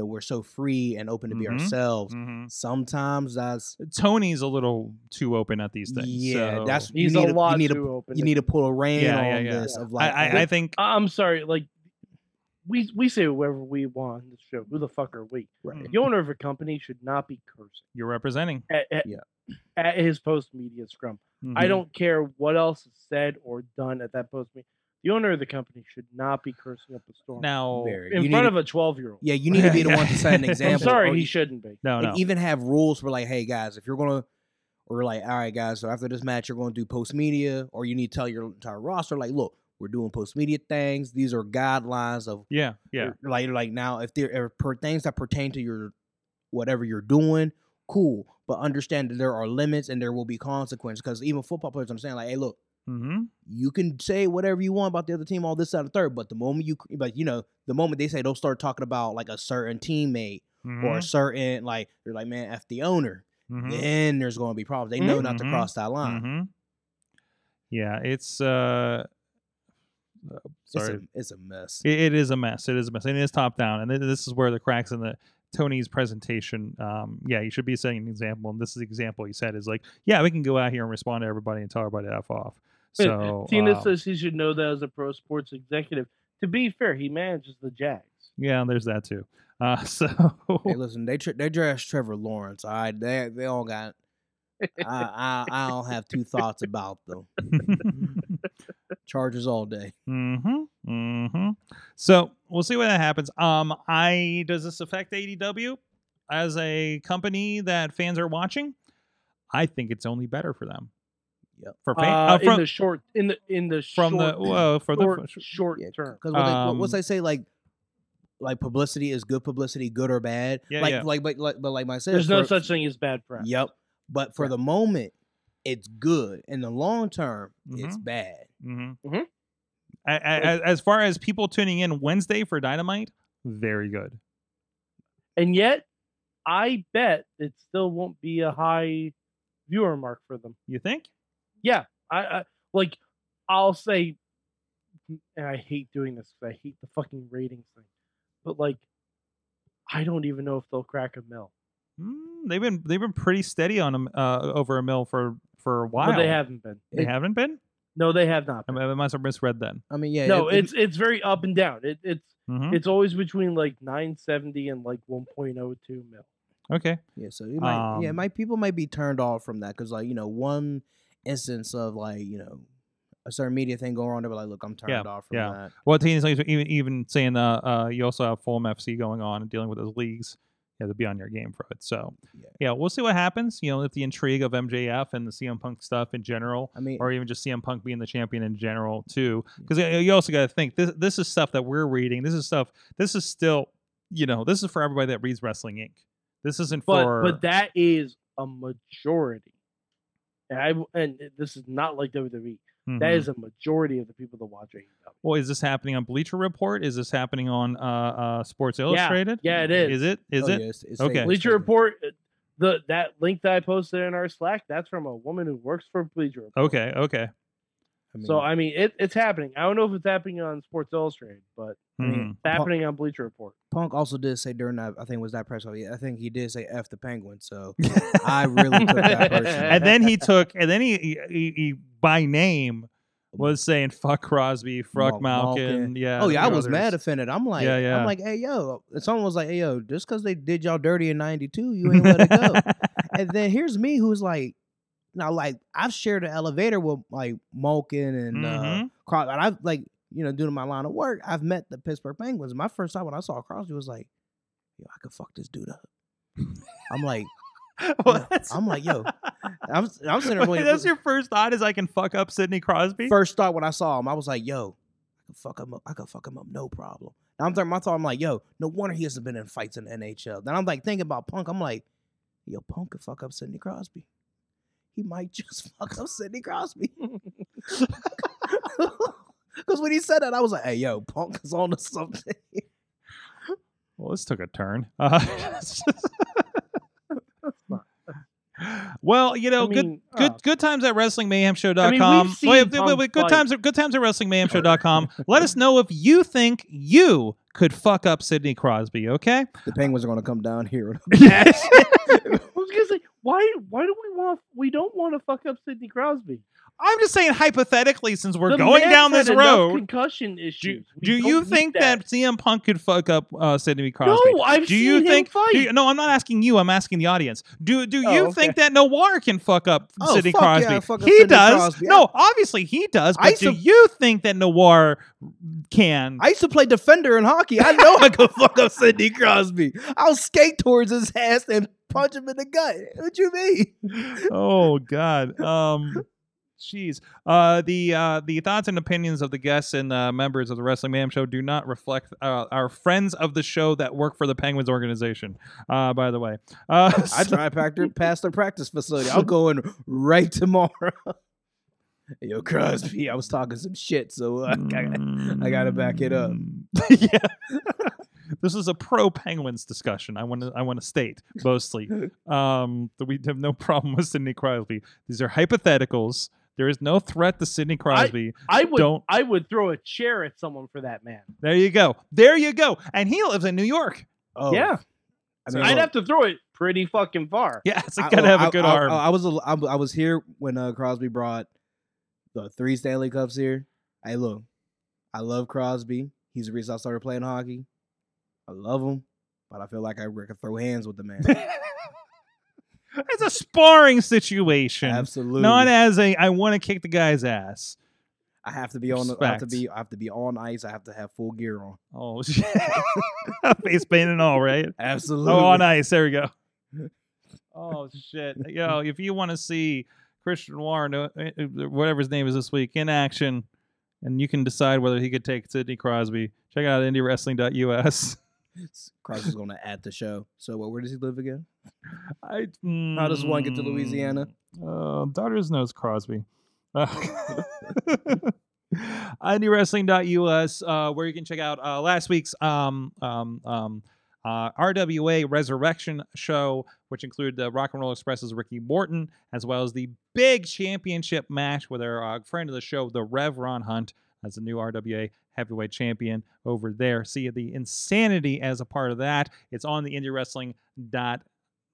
know, we're so free and open to be Mhm. ourselves. Mhm. Sometimes that's Tony's a little too open at these things. yeah, so- that's he's you need a to, lot you need too to open. you need to pull a rein Yeah, on yeah, yeah. this of like I, I think I'm sorry, like we we say whoever we want on the show. Who the fuck are we? right. The owner of a company should not be cursing you're representing. at, at, Yeah. at his post media scrum. I Mhm. don't care what else is said or done at that post media. The owner of the company should not be cursing up a storm now. Very. in you front need of a 12 year old. yeah, you need to be the one to set an I'm example. I'm sorry, or he you- shouldn't be. No, and no. even have rules for like, hey guys, if you're gonna, or like, all right guys, so after this match, you're gonna do post media, or you need to tell your entire roster, like, look, we're doing post media things. These are guidelines of yeah, yeah. like like now if there are per things that pertain to your whatever you're doing cool, but understand that there are limits and there will be consequences. Because even football players understand, like, hey, look, Mm-hmm. you can say whatever you want about the other team, all this, and the third, but the moment you, like, you know, the moment they say they'll start talking about like a certain teammate Mm-hmm. or a certain, like, they're like, man, f the owner, Mhm. then there's going to be problems. They know not to Mhm. cross that line. Mhm. Yeah, it's uh, uh, It's sorry. a, it's a mess. It, it is a mess. It is a mess. And it is top down. And th- this is where the cracks in the Tony's presentation. Um, yeah, you should be setting an example. And this is the example he said is like, yeah, we can go out here and respond to everybody and tell everybody to f off. So Tina uh, says he should know that as a pro sports executive. To be fair, he manages the Jags. yeah, there's that too. Uh, so Hey, listen, they tr- they dressed Trevor Lawrence. All right, they they all got. I, I I don't have two thoughts about them. Chargers all day. Mm-hmm. Mm-hmm. So we'll see what that happens. Um, I does this affect AEW as a company that fans are watching? I think it's only better for them. Yep. For fan, Uh, uh, in the short, in the in the from the short, whoa, for the short, short Yeah, term. Because what they, what- what's Um, they say like like publicity is good publicity, good or bad. Yeah, like yeah. like but like but like my said, There's no for- such thing as bad press. Yep. But for Yeah. the moment, it's good. In the long term, it's Mhm. bad. Mm-hmm. Mhm. As, as far as people tuning in Wednesday for Dynamite, very good. And yet, I bet it still won't be a high viewer mark for them. You think? Yeah, I, I like. I'll say, and I hate doing this because I hate the fucking ratings thing, but like, I don't even know if they'll crack a mill. Mm, they've been they've been pretty steady on them uh, over a mill for for a while. But they haven't been. They It- haven't been. No, they have not. I, Been. I must have misread then. I mean, yeah. no, it- it- it's it's very up and down. It, it's hmm it's always between like 970 and like 1.02 mil. Okay. Yeah, so you might, yeah, my people might be turned off from that because, like, you know, one instance of like, you know, a certain media thing going on, they were like, "Look, I'm turned Yeah, off from yeah. that." Well, Tina's like even even saying uh, uh you also have Fulham FC going on and dealing with those leagues. You have to be on your game for it. So Yeah. yeah, we'll see what happens. You know, if the intrigue of MJF and the CM Punk stuff in general, I mean, or even just CM Punk being the champion in general too. Because you also got to think this this is stuff that we're reading. This is stuff. This is still, you know, this is for everybody that reads Wrestling Inc. This isn't But for. but that is a majority. And I w- and this is not like WWE. That Mhm. is a majority of the people that watch AEW. Well, is this happening on Bleacher Report? Is this happening on uh, uh, Sports Illustrated? Yeah, it is. Is it? Is oh, it? yeah, it's- it's Okay. Bleacher. Report, uh, the that link that I posted in our Slack, that's from a woman who works for Bleacher Report. Okay. Okay. I mean, So I mean, it, it's happening. I don't know if it's happening on Sports Illustrated, but I mean, Mhm. it's happening on Bleacher Report. Punk also did say during that, I think it was that press. conference, I think he did say "f the Penguin." So I really took that personally. and then he took, and then he, he, he, he by name was saying "fuck Crosby, fuck Mal- Malkin." Malkin. Yeah. oh yeah, I few was mad offended. I'm like, Yeah, yeah. I'm like, hey yo, and someone was like, hey yo, just because they did y'all dirty in '92, you ain't let it go. and then here's me who's like, now like I've shared an elevator with like Malkin and uh, Mhm. Cros- and I've like you know doing my line of work, I've met the Pittsburgh Penguins. My first time when I saw Crosby was like, yo, I could fuck this dude up. I'm like, Yeah, I'm like, yo, I'm I'm sitting there Wait, really- that's your first thought is I can fuck up Sidney Crosby. first thought when I saw him, I was like, yo, I could fuck him up. I could fuck him up, no problem. Now I'm thinking my thought, I'm like, yo, no wonder he hasn't been in fights in the NHL. Then I'm like thinking about Punk. I'm like, yo, Punk could fuck up Sidney Crosby. He might just fuck up Sidney Crosby. Because when he said that, I was like, hey, yo, Punk is on to something. Well, this took a turn. Uh, well, you know, I good mean, good uh, good times at wrestlingmayhemshow.com. I mean, wait, wait, wait, wait, good times at good times at wrestling.mayhemshow.com. Let us know if you think you could fuck up Sidney Crosby, okay? the Penguins are going to come down here. I was gonna say, why why do we want we don't want to fuck up Sidney Crosby? I'm just saying hypothetically since we're The going man's down had this enough road. concussion Do, issues. We do don't you need think that. CM Punk could fuck up uh, Sidney Crosby? No, I've do you seen think? him fight. do you- no, I'm not asking you. I'm asking the audience. Do do Oh, you okay. think that Noir can fuck up Oh, Sidney fuck Crosby? yeah, fuck up he Sidney does. Crosby. No, obviously he does. I But do sup- you think that Noir can? I used to play defender in hockey. I know I could fuck up Sidney Crosby. I'll skate towards his ass and punch him in the gut. What you mean? oh God. Um. Jeez. Uh, the uh, the thoughts and opinions of the guests and uh, members of the Wrestling Mayhem Show do not reflect uh, our friends of the show that work for the Penguins organization. Uh, by the way, uh, I back there past their practice facility. I'll go in right tomorrow. Yo, Crosby, I was talking some shit, so uh, I, I gotta back it up. yeah. This is a pro Penguins discussion. I want to I want to state mostly um, that we have no problem with Sidney Crosby. These are hypotheticals. There is no threat to Sidney Crosby. I would Don't- I would throw a chair at someone for that man. there you go. There you go. And he lives in New York. Oh, yeah, I mean, I'd look, have to throw it pretty fucking far. Yeah, it's like I- gotta have a I- good I, arm. I, I was a- I, I was here when uh, Crosby brought the three Stanley Cups here. Hey, look, I love Crosby. He's the reason I started playing hockey. I love him, but I feel like I could throw hands with the man. it's a sparring situation. Absolutely. Not as a I want to kick the guy's ass. I have to be on. The, I have to be. I have to be on ice. I have to have full gear on. Oh shit. Face paint and all, right? Absolutely. Oh, on ice. There we go. Oh shit, yo! If you want to see Christian Warren, uh, uh, whatever his name is this week, in action, and you can decide whether he could take Sidney Crosby, check out IndieWrestling.us. Crosby's going to add the show. So, what? Where does he live again? I, How does one get to Louisiana? Uh, Daughters knows Crosby. Uh, IndieWrestling.us, uh, where you can check out uh, last week's um, um, um, uh, RWA Resurrection show, which included the Rock and Roll Express's Ricky Morton, as well as the big championship match with our uh, friend of the show, the Rev Ron Hunt, as the new RWA heavyweight champion over there. See the insanity as a part of that. It's on the Indie Wrestling dot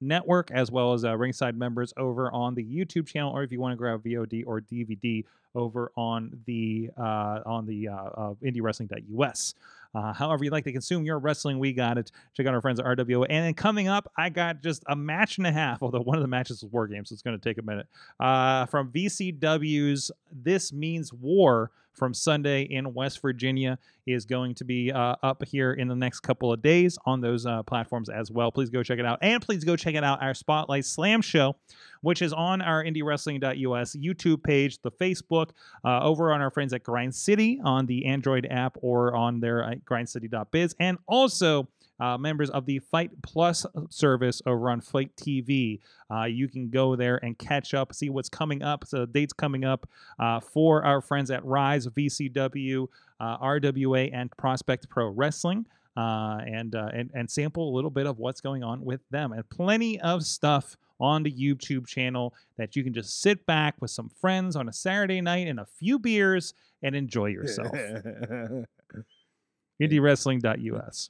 network as well as uh, ringside members over on the youtube channel or if you want to grab vod or dvd over on the uh, on the uh, uh, indiewrestling.us uh, however you like to consume your wrestling we got it check out our friends at rwa and then coming up i got just a match and a half although one of the matches is war games so it's going to take a minute uh, from vcw's this means war from sunday in west virginia is going to be uh, up here in the next couple of days on those uh, platforms as well. Please go check it out. And please go check it out our Spotlight Slam show, which is on our IndieWrestling.us YouTube page, the Facebook, uh, over on our friends at Grind City on the Android app or on their uh, grindcity.biz, and also uh, members of the Fight Plus service over on FITE TV. Uh, you can go there and catch up, see what's coming up, so dates coming up uh, for our friends at Rise VCW uh, RWA and Prospect Pro Wrestling, uh, and, uh, and and sample a little bit of what's going on with them, and plenty of stuff on the YouTube channel that you can just sit back with some friends on a Saturday night and a few beers and enjoy yourself. IndieWrestling.us.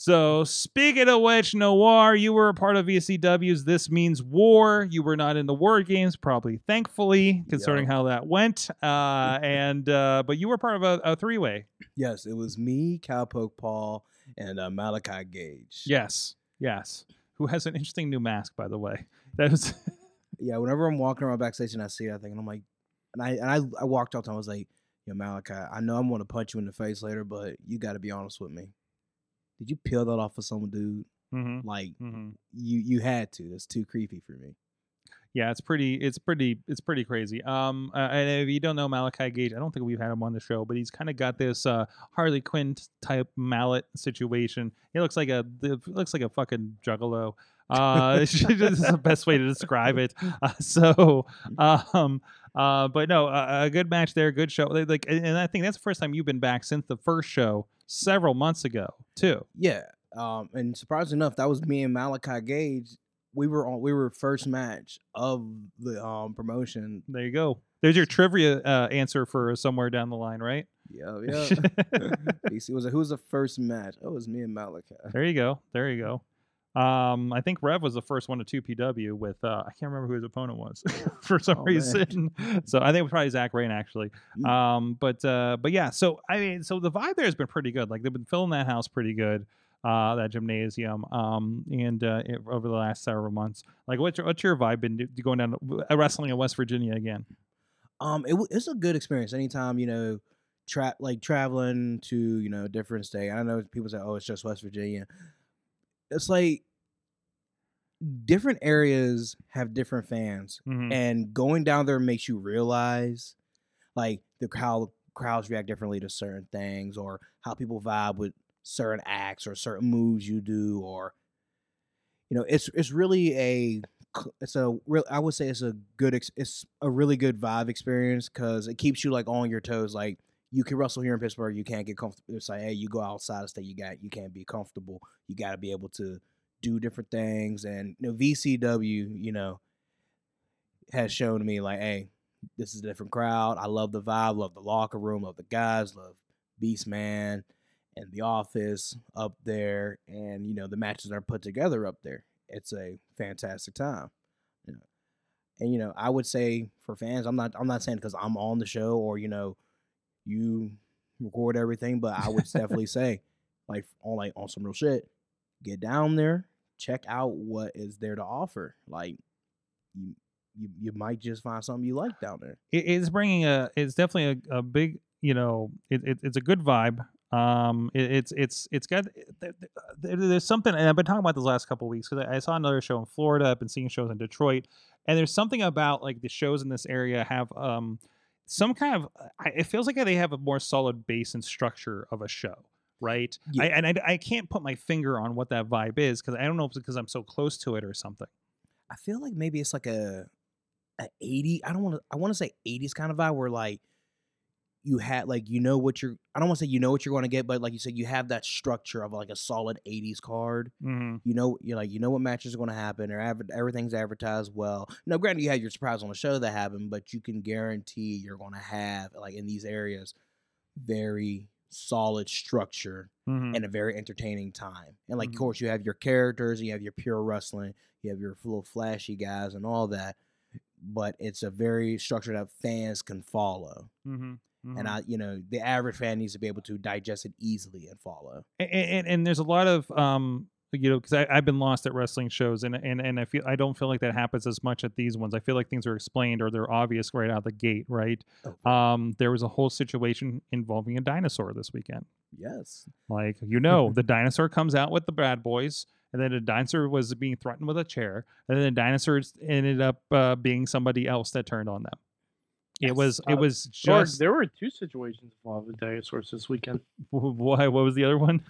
So, speaking of which, Noir, you were a part of VCW's This Means War. You were not in the War Games, probably thankfully, concerning how that went. Uh, and uh, but you were part of a, a three way. yes, it was me, Cowpoke Paul, and uh, Malachi Gage. Yes, yes. Who has an interesting new mask, by the way. That was yeah. Whenever I'm walking around backstage and I see that thing, and I'm like, and I and I, I walked up to him. I was like, "Yo, Malachi, I know I'm gonna punch you in the face later, but you got to be honest with me. Did you peel that off of some dude? Mhm, Like mhm. you you had to. That's too creepy for me. Yeah, it's pretty, it's pretty, it's pretty crazy. Um, uh, and if you don't know Malachi Gage, I don't think we've had him on the show, but he's kind of got this uh, Harley Quinn type mallet situation. He looks like a, looks like a fucking juggalo. Uh, this is the best way to describe it. Uh, so, um, uh, but no, a, a good match there, good show. Like, and and I think that's the first time you've been back since the first show several months ago, too. Yeah. Um, and surprisingly enough, that was me and Malachi Gage. We were on. We were first match of the um promotion. There you go. There's your trivia uh, answer for somewhere down the line, right? Yeah, yeah. BC was it? Who was the first match? Oh, it was me and Malachi. There you go. There you go. Um, I think Rev was the first one to two PW with uh, I can't remember who his opponent was for some Oh, man. reason. So I think it was probably Zach Rain actually. Mm. Um, but uh, but yeah. So I mean, so the vibe there has been pretty good. Like they've been filling that house pretty good, uh, that gymnasium. Um, and uh, it, over the last several months, like what's your, what's your vibe been do- going down to, uh, wrestling in West Virginia again? Um, it, it's a good experience. Anytime you know, tra- like traveling to you know different state. I know people say, "Oh, it's just West Virginia." It's like different areas have different fans, Mhm. and going down there makes you realize, like the how crowds react differently to certain things, or how people vibe with certain acts or certain moves you do, or you know, it's it's really a it's a real I would say it's a good it's a really good vibe experience because it keeps you like on your toes. Like you can wrestle here in Pittsburgh, you can't get comfortable. It's like hey, you go outside of state, you got you can't be comfortable. You got to be able to do different things, and you know VCW, you know, has shown me like hey, this is a different crowd. I love the vibe, love the locker room, love the guys, love Beast Man and the office up there and you know the matches are put together up there. It's a fantastic time you know. And you know i would say for fans i'm not i'm not saying because i'm on the show or you know you record everything but i would definitely say like on like on some real shit get down there check out what is there to offer. Like you you, you might just find something you like down there. It, it's bringing a it's definitely a, a big you know it, it, it's a good vibe um it, it's it's it's got there, there- there's something and i've been talking about this last couple weeks because I, I saw another show in florida i've been seeing shows in detroit and there's something about like the shows in this area have um some kind of I- it feels like they have a more solid base and structure of a show right Yeah. I, and I, I can't put my finger on what that vibe is because i don't know if it's because i'm so close to it or something I feel like maybe it's like a a 80 I don't want to I want to say 80s kind of vibe where like you had like you know what you're I don't want to say you know what you're going to get but like you said you have that structure of like a solid 80s card mm-hmm. you know you're like you know what matches are going to happen or adver- everything's advertised well no granted you had your surprise on the show that happened but you can guarantee you're going to have like in these areas very solid structure Mm-hmm. and a very entertaining time. And like, Mhm. of course, you have your characters, you have your pure wrestling, you have your little flashy guys, and all that. But it's a very structure that fans can follow. Mm-hmm. And I, you know, the average fan needs to be able to digest it easily and follow. and, and, and there's a lot of um you know because i've been lost at wrestling shows and, and and i feel i don't feel like that happens as much at these ones i feel like things are explained or they're obvious right out the gate right Okay. um there was a whole situation involving a dinosaur this weekend yes. like you know the dinosaur comes out with the bad boys and then a dinosaur was being threatened with a chair and then the dinosaurs ended up uh, being somebody else that turned on them it was Uh, it was Sorg, just there were two situations involving dinosaurs this weekend. why what was the other one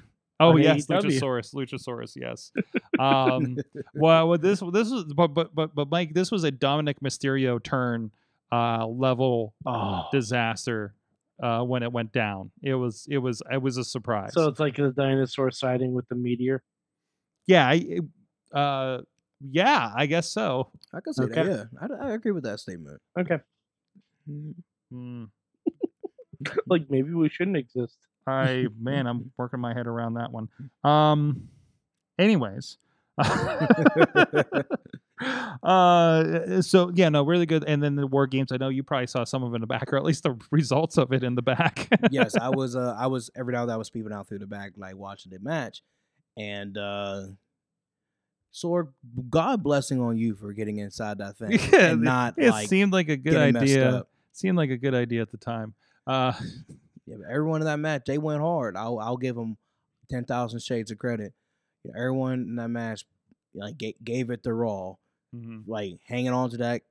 Oh On yes, AEW. Luchasaurus, Luchasaurus, yes. Um, well, this this was, but but but but Mike, this was a Dominic Mysterio turn uh, level Oh, disaster uh, when it went down. It was it was it was a surprise. so it's like the dinosaur siding with the meteor. yeah, I, uh, yeah, I guess so. I can say Okay. that. Yeah, I, I agree with that statement. Okay, Hmm. like maybe we shouldn't exist. I man, I'm working my head around that one. Um, anyways. uh so yeah no really good and then the war games i know you probably saw some of it in the back or at least the results of it in the back yes, I was. Uh, I was every now and then I was peeping out through the back, like watching the match, and uh Sorg, God blessing on you for getting inside that thing Yeah, and not it like seemed like a good idea up. Seemed like a good idea at the time uh Yeah, everyone in that match, they went hard. I'll I'll give them ten thousand shades of credit. Everyone in that match, like gave, gave it the raw, mhm. like hanging on to that.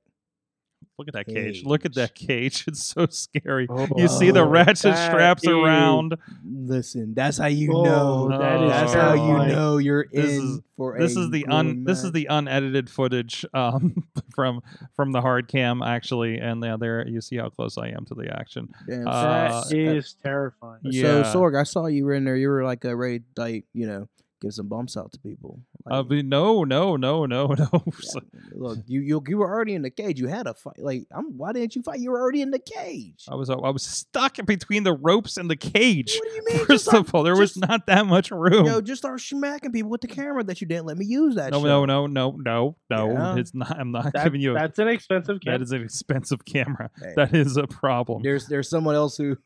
Look at that cage. Look at that cage. it's so scary. Oh, you see the ratchet straps is- around. Listen, that's how you Oh, know. that is that's how you know you're This in is- for this a is the un grueling this is the unedited footage um from from the hard cam actually and yeah there you see how close i am to the action. Damn, uh, That is uh, terrifying. Yeah. So Sorg, I saw you were in there. You were like uh, ready, like you know, give some bumps out to people. uh, Like, but no no no no no yeah, look, you, you you were already in the cage. You had a fight. Like, I'm. Why didn't you fight? You were already in the cage. i was i was stuck between the ropes and the cage What do you mean? Just first start- of all there was not that much room Yo, just start smacking people with the camera that you didn't let me use that. no, show. no no no no no Yeah. it's not i'm not That- giving you a, that's an expensive that kid. is an expensive camera Hey, that is a problem there's there's someone else who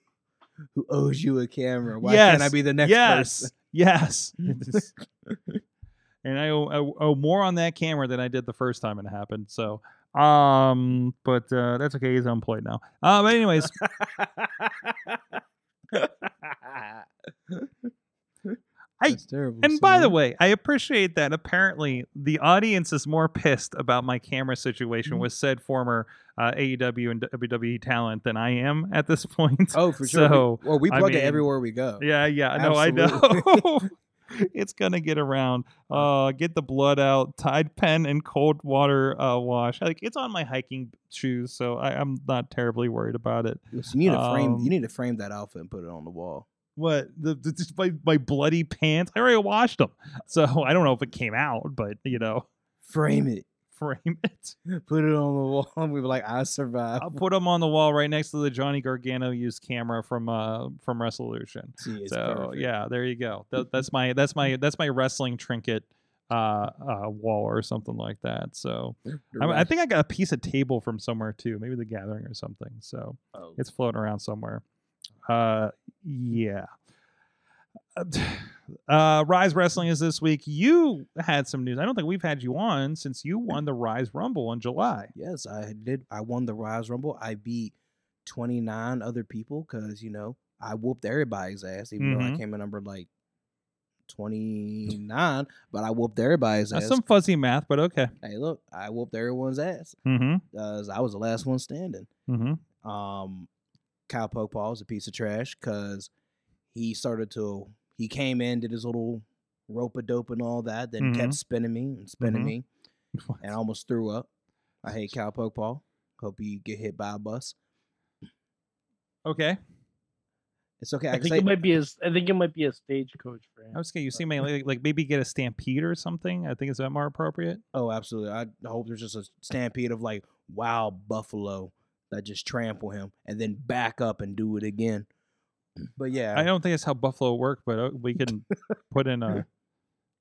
who owes you a camera. Why can't I be the next yes person? Yes and I owe, I owe more on that camera than I did the first time it happened. So, um, but uh, that's okay. He's unemployed now. Uh, but anyways, I It's terrible. And by the way, I appreciate that. Apparently, the audience is more pissed about my camera situation Mhm. with said former uh, AEW and WWE talent than I am at this point. oh for sure. So, we, well, we I plug mean, it everywhere we go. Yeah, yeah. No, I know. It's gonna get around. Uh, get the blood out. Tide pen and cold water uh, wash. Like it's on my hiking shoes, so I, I'm not terribly worried about it. Listen, you need to frame. Um, You need to frame that outfit and put it on the wall. What the, the just my, my bloody pants? I already washed them, so I don't know if it came out, but you know, Frame it. frame it. Put it on the wall. We were like, I survived. I'll put them on the wall right next to the Johnny Gargano used camera from uh from Resolution. It's so perfect. yeah, there you go. That, that's my that's my that's my wrestling trinket uh, uh wall or something like that. So I, I think I got a piece of table from somewhere too, maybe the Gathering or something. So oh, it's floating around somewhere. Uh, yeah. Uh, Rise Wrestling is this week. You had some news. I don't think we've had you on since you won the Rise Rumble in July. yes, I did. I won the Rise Rumble. I beat 29 other people because, you know, I whooped everybody's ass, even though I Mhm. came in number like 29, but I whooped everybody's That's ass. some fuzzy math, but okay. hey, look, I whooped everyone's ass Mm-hmm. because I was the last one standing. Mm-hmm. um Cowpoke Paul was a piece of trash because he started to he came in, did his little rope a dope and all that, then Mhm. kept spinning me and spinning Mhm. me and I almost threw up. I hate Cowpoke Paul. Hope you get hit by a bus. Okay. It's okay. I, I think say it might be a. I think it might be a stagecoach for him. I was scared. You see me like, like maybe get a stampede or something. I think is that more appropriate. oh absolutely. I hope there's just a stampede of like wild buffalo that just trample him and then back up and do it again. But yeah, I don't think that's how Buffalo work, but uh, we can put in a.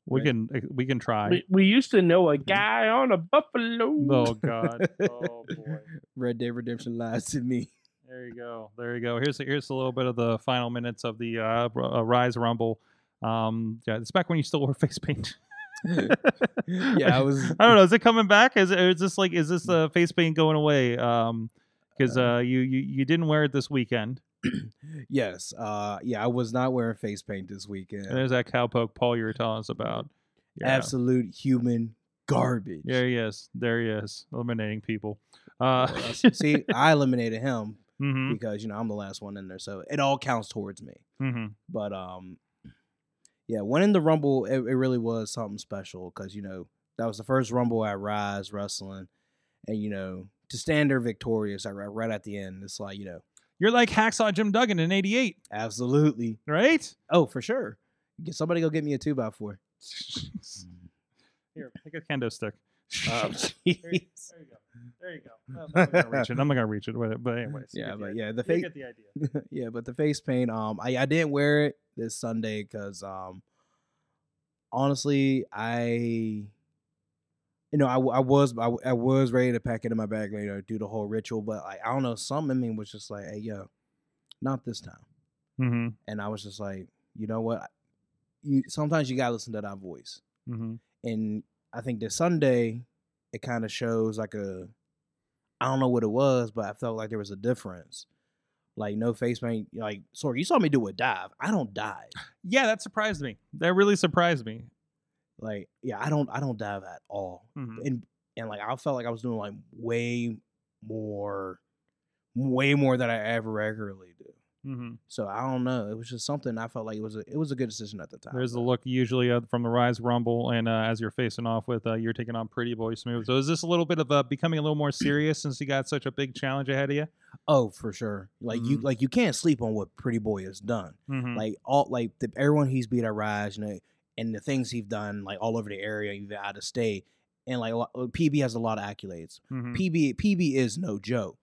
We Right. can uh, we can try. We, we used to know a guy on a buffalo. Oh God! Oh boy! Red Dead Redemption lies to me. There you go. There you go. Here's here's a little bit of the final minutes of the uh, uh, Rise Rumble. Um, yeah, it's back when you still wore face paint. yeah, I was I don't know. Is it coming back? Is it? Or is this like? Is this uh, face paint going away? Um, because uh, you, you you didn't wear it this weekend. Yes. Uh yeah, I was not wearing face paint this weekend. And there's that cowpoke Paul you were telling us about. Yeah. Absolute human garbage. There he is. There he is, eliminating people. Uh, See, I eliminated him hmm because you know I'm the last one in there, so it all counts towards me. hmm But um, yeah, winning the Rumble, it, it really was something special because you know that was the first Rumble at Rise Wrestling, and you know to stand there victorious right at the end, it's like you know You're like Hacksaw Jim Duggan in '88, absolutely. right? Oh, for sure. Get somebody go get me a two by four. Here, take a kendo stick. Oh, there, you, there you go. There you go. I'm not gonna reach it. I'm not gonna reach it. But, but anyways, yeah, but yeah, the face. get the idea. yeah, but the face paint, um, I, I didn't wear it this Sunday because, um, honestly, I, you know, I, I was I, I was ready to pack it in my bag, later, do the whole ritual, but like I don't know, something in me was just like, hey, yo, not this time, Mm-hmm. and I was just like, you know what, you sometimes you gotta listen to that voice, Mm-hmm. and I think this Sunday, it kind of shows like a, I don't know what it was, but I felt like there was a difference. Like no face paint, like sorry, you saw me do a dive. I don't dive. Yeah, that surprised me. That really surprised me. Like yeah, I don't I don't dive at all. Mhm. And and like I felt like I was doing like way more, way more than I ever regularly do. Mm-hmm. So I don't know. It was just something I felt like it was a it was a good decision at the time. There's the look usually uh, from the Rise Rumble, and uh, as you're facing off with, uh, you're taking on Pretty Boy Smooth. So is this a little bit of uh, becoming a little more serious since you got such a big challenge ahead of you? Oh, for sure. Like you Mhm. like you can't sleep on what Pretty Boy has done. Mm-hmm. like all like the everyone he's beat at Rise, you know, and the things he's done like all over the area, even out of state, and like PB has a lot of accolades. mm-hmm. PB PB is no joke,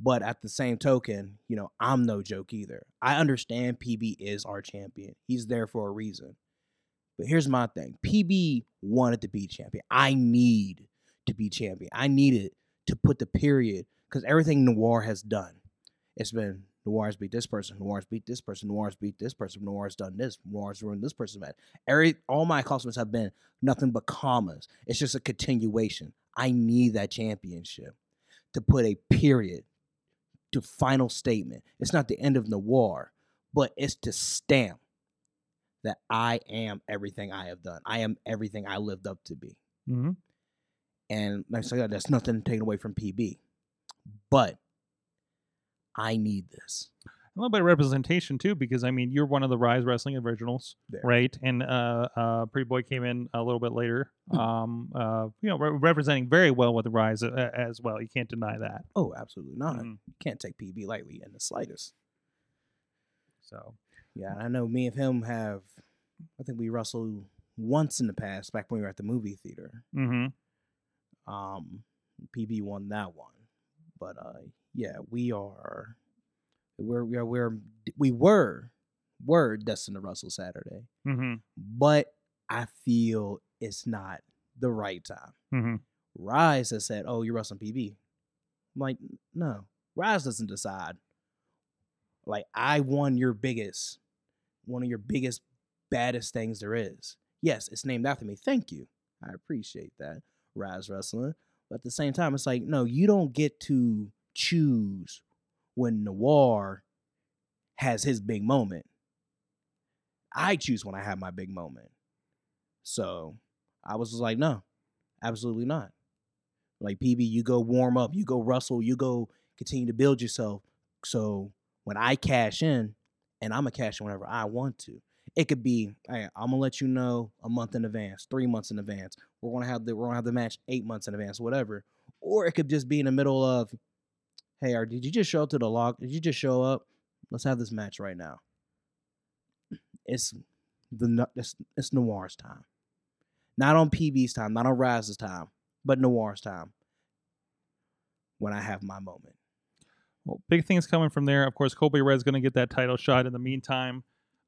but at the same token, you know, I'm no joke either. I understand PB is our champion. He's there for a reason. But here's my thing: PB wanted to be champion. I need to be champion. I needed to put the period because everything Noir has done, it's been Noir's beat this person, Noir's beat this person, Noir's beat this person, Noir's done this, Noir's ruined this person's Man, every all my accomplishments have been nothing but commas. It's just a continuation. I need that championship to put a period to final statement. It's not the end of Noir, but it's to stamp that I am everything I have done. I am everything I lived up to be. hmm And like I said, that's nothing taken away from PB. But I need this. A little bit of representation too, because I mean, you're one of the Rise Wrestling originals, There. right? And uh, uh, Pretty Boy came in a little bit later, Hmm. um, uh, you know, re- representing very well with the Rise uh, as well. You can't deny that. Oh, absolutely not. Mhm. Can't take PB lightly in the slightest. So, Yeah, I know me and him have. I think we wrestled once in the past, back when we were at the movie theater. Mm-hmm. Um, PB won that one, but uh, yeah, we are. We're we are we're we were were destined to wrestle Saturday, hmm but I feel it's not the right time. hmm Rise has said, "Oh, you're wrestling PB." I'm like, no, Rise doesn't decide. Like, I won your biggest, one of your biggest, baddest things there is. Yes, it's named after me. Thank you. I appreciate that, Rise Wrestling. But at the same time, it's like, no, you don't get to choose when Noir has his big moment. I choose when I have my big moment. So I was like, no, absolutely not. Like PB, you go warm up, you go rustle, you go continue to build yourself. So when I cash in, and I'm gonna cash in whenever I want to. It could be, hey, I'm gonna let you know a month in advance, three months in advance. We're gonna have the we're gonna have the match eight months in advance, whatever. Or it could just be in the middle of, hey, or did you just show up to the log? Did you just show up? Let's have this match right now. It's the it's, it's Noir's time, not on PB's time, not on Raz's time, but Noir's time. When I have my moment. Well, big things coming from there. Of course, Colby Red's going to get that title shot. In the meantime,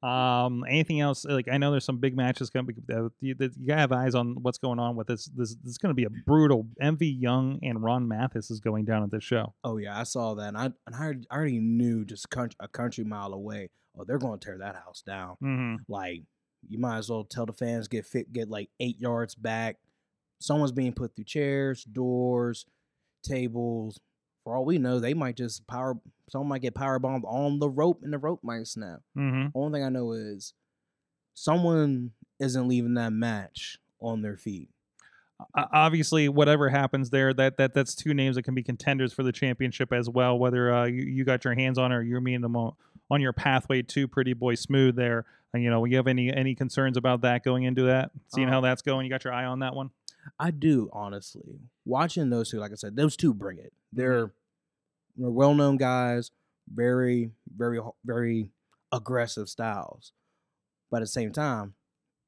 um, anything else? Like I know there's some big matches coming. Uh, you, you gotta have eyes on what's going on with this. This, this is going to be a brutal. MV Young and Ron Mathis is going down at this show. Oh yeah, I saw that, and I and I already, I already knew just country, a country mile away. Oh, they're going to tear that house down. Mm-hmm. Like you might as well tell the fans get fit, get like eight yards back. Someone's being put through chairs, doors, tables. For all we know, they might just power. Someone might get power bombed on the rope, and the rope might snap. Mm-hmm. Only thing I know is someone isn't leaving that match on their feet. Obviously whatever happens there that that that's two names that can be contenders for the championship as well whether uh, you, you got your hands on or you're meeting them on, on your pathway to pretty boy smooth there and you know you have any any concerns about that going into that seeing Uh, how that's going you got your eye on that one I do honestly. Watching those two, like I said, those two bring it. They're they're well known guys, very, very, very aggressive styles. But at the same time,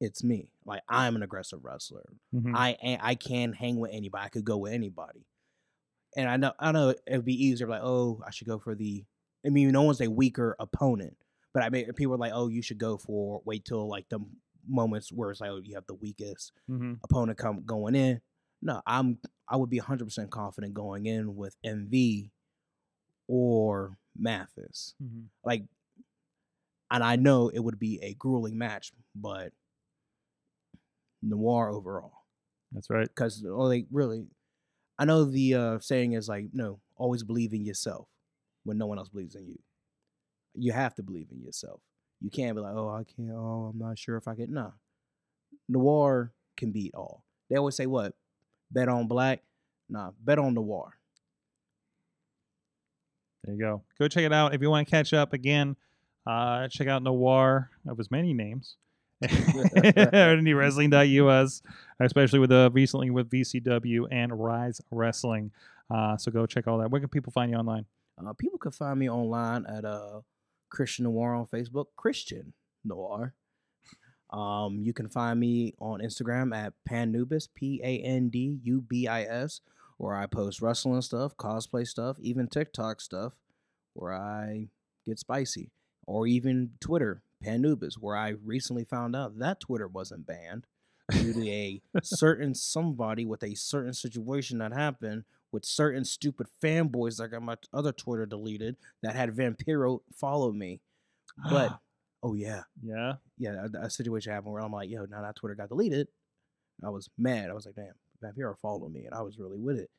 it's me. Like I'm an aggressive wrestler. Mhm. I I can hang with anybody. I could go with anybody. And I know I know it would be easier like, oh, I should go for the I mean, no one's a weaker opponent. But I mean people are like, oh, you should go for wait till like the moments where it's like, oh, you have the weakest Mhm. opponent come going in. No, I'm I would be 100% confident going in with MV or Mathis. Mhm. Like and I know it would be a grueling match, but Noir overall that's right cuz like really I know the uh saying is like no, always believe in yourself when no one else believes in you. You have to believe in yourself. You can't be like, "Oh, I can't. Oh, I'm not sure if I can." Nah. Noir can beat all. They always say what? Bet on black. Nah, bet on noir. there you go go check it out if you want to catch up again uh check out noir of his many names indie especially with uh, recently with VCW and Rise Wrestling. Uh, so go check all that. Where can people find you online? Uh, people can find me online at uh Christian Noir on Facebook. Christian Noir. Um, you can find me on Instagram at Pandubis, P A N D U B I S, where I post wrestling stuff, cosplay stuff, even TikTok stuff, where I get spicy, or even Twitter, Pandubis, where I recently found out that Twitter wasn't banned due to a certain somebody with a certain situation that happened with certain stupid fanboys that got my other Twitter deleted that had Vampiro follow me. But oh yeah, yeah, yeah, a, a situation happened where I'm like, yo, now that Twitter got deleted, I was mad. I was like, damn, Vampiro followed me, and I was really with it.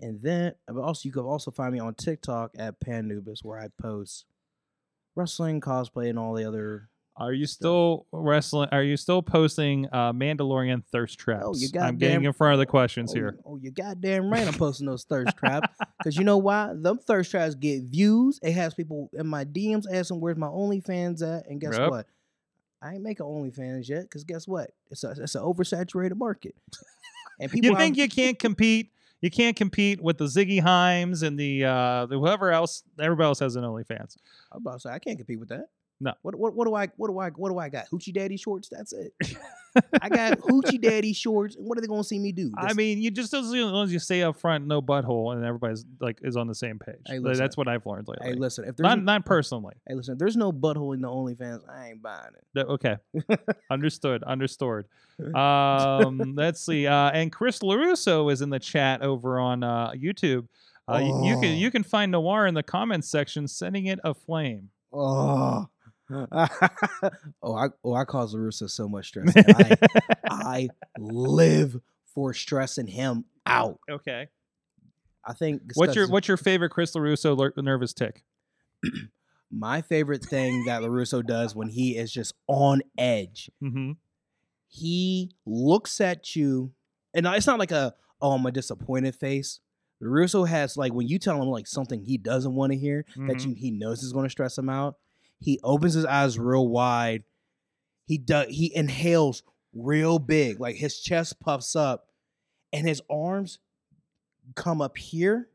And then, uh, but also, you can also find me on TikTok at Pandubis, where I post wrestling, cosplay, and all the other Are you still wrestling? Are you still posting uh, Mandalorian thirst traps? Oh, you I'm getting in front of the questions oh, here. Oh, you goddamn right. I'm posting those thirst traps because you know why? Them thirst traps get views. It has people in my DMs asking where's my OnlyFans at, and guess Yep. what? I ain't making OnlyFans yet because guess what? It's a it's an oversaturated market. And people You think you can't compete? You can't compete with the Ziggy Haims and the uh, the whoever else. Everybody else has an OnlyFans. I'm about to say I can't compete with that. No. What what what do I what do I what do I got? Hoochie daddy shorts. That's it. I got hoochie daddy shorts. And what are they gonna see me do? I mean, you just as long as you stay up front, no butthole, and everybody's like is on the same page. Hey, listen. That's what I've learned lately. hey, listen. If there's not n- not personally. hey, listen. If there's no butthole in the OnlyFans, I ain't buying it. Okay, understood. Understood. Um, let's see. Uh, and Chris Larusso is in the chat over on uh, YouTube. Uh, you, you Oh. can you can find Noir in the comments section, sending it aflame. Oh. oh, I oh I cause Larusso so much stress. I, I live for stressing him out. okay. I think What's your what's your favorite Chris Larusso nervous tick? my favorite thing that Larusso does when he is just on edge. Mm-hmm. he looks at you, and it's not like a oh I'm a disappointed face. Russo has like when you tell him like something he doesn't want to hear that Mhm. you he knows is going to stress him out. He opens his eyes real wide. He does he inhales real big, like his chest puffs up, and his arms come up here,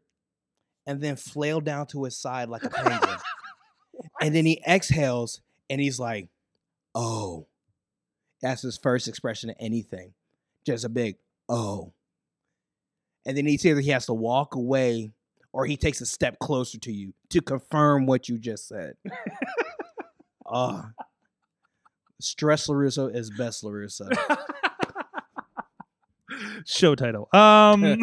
and then flail down to his side like a penguin. and then he exhales, and he's like, "Oh." That's his first expression of anything. Just a big oh. And then he's either he has to walk away or he takes a step closer to you to confirm what you just said. Oh. Stress LaRusso is best LaRusso. Show title. Um.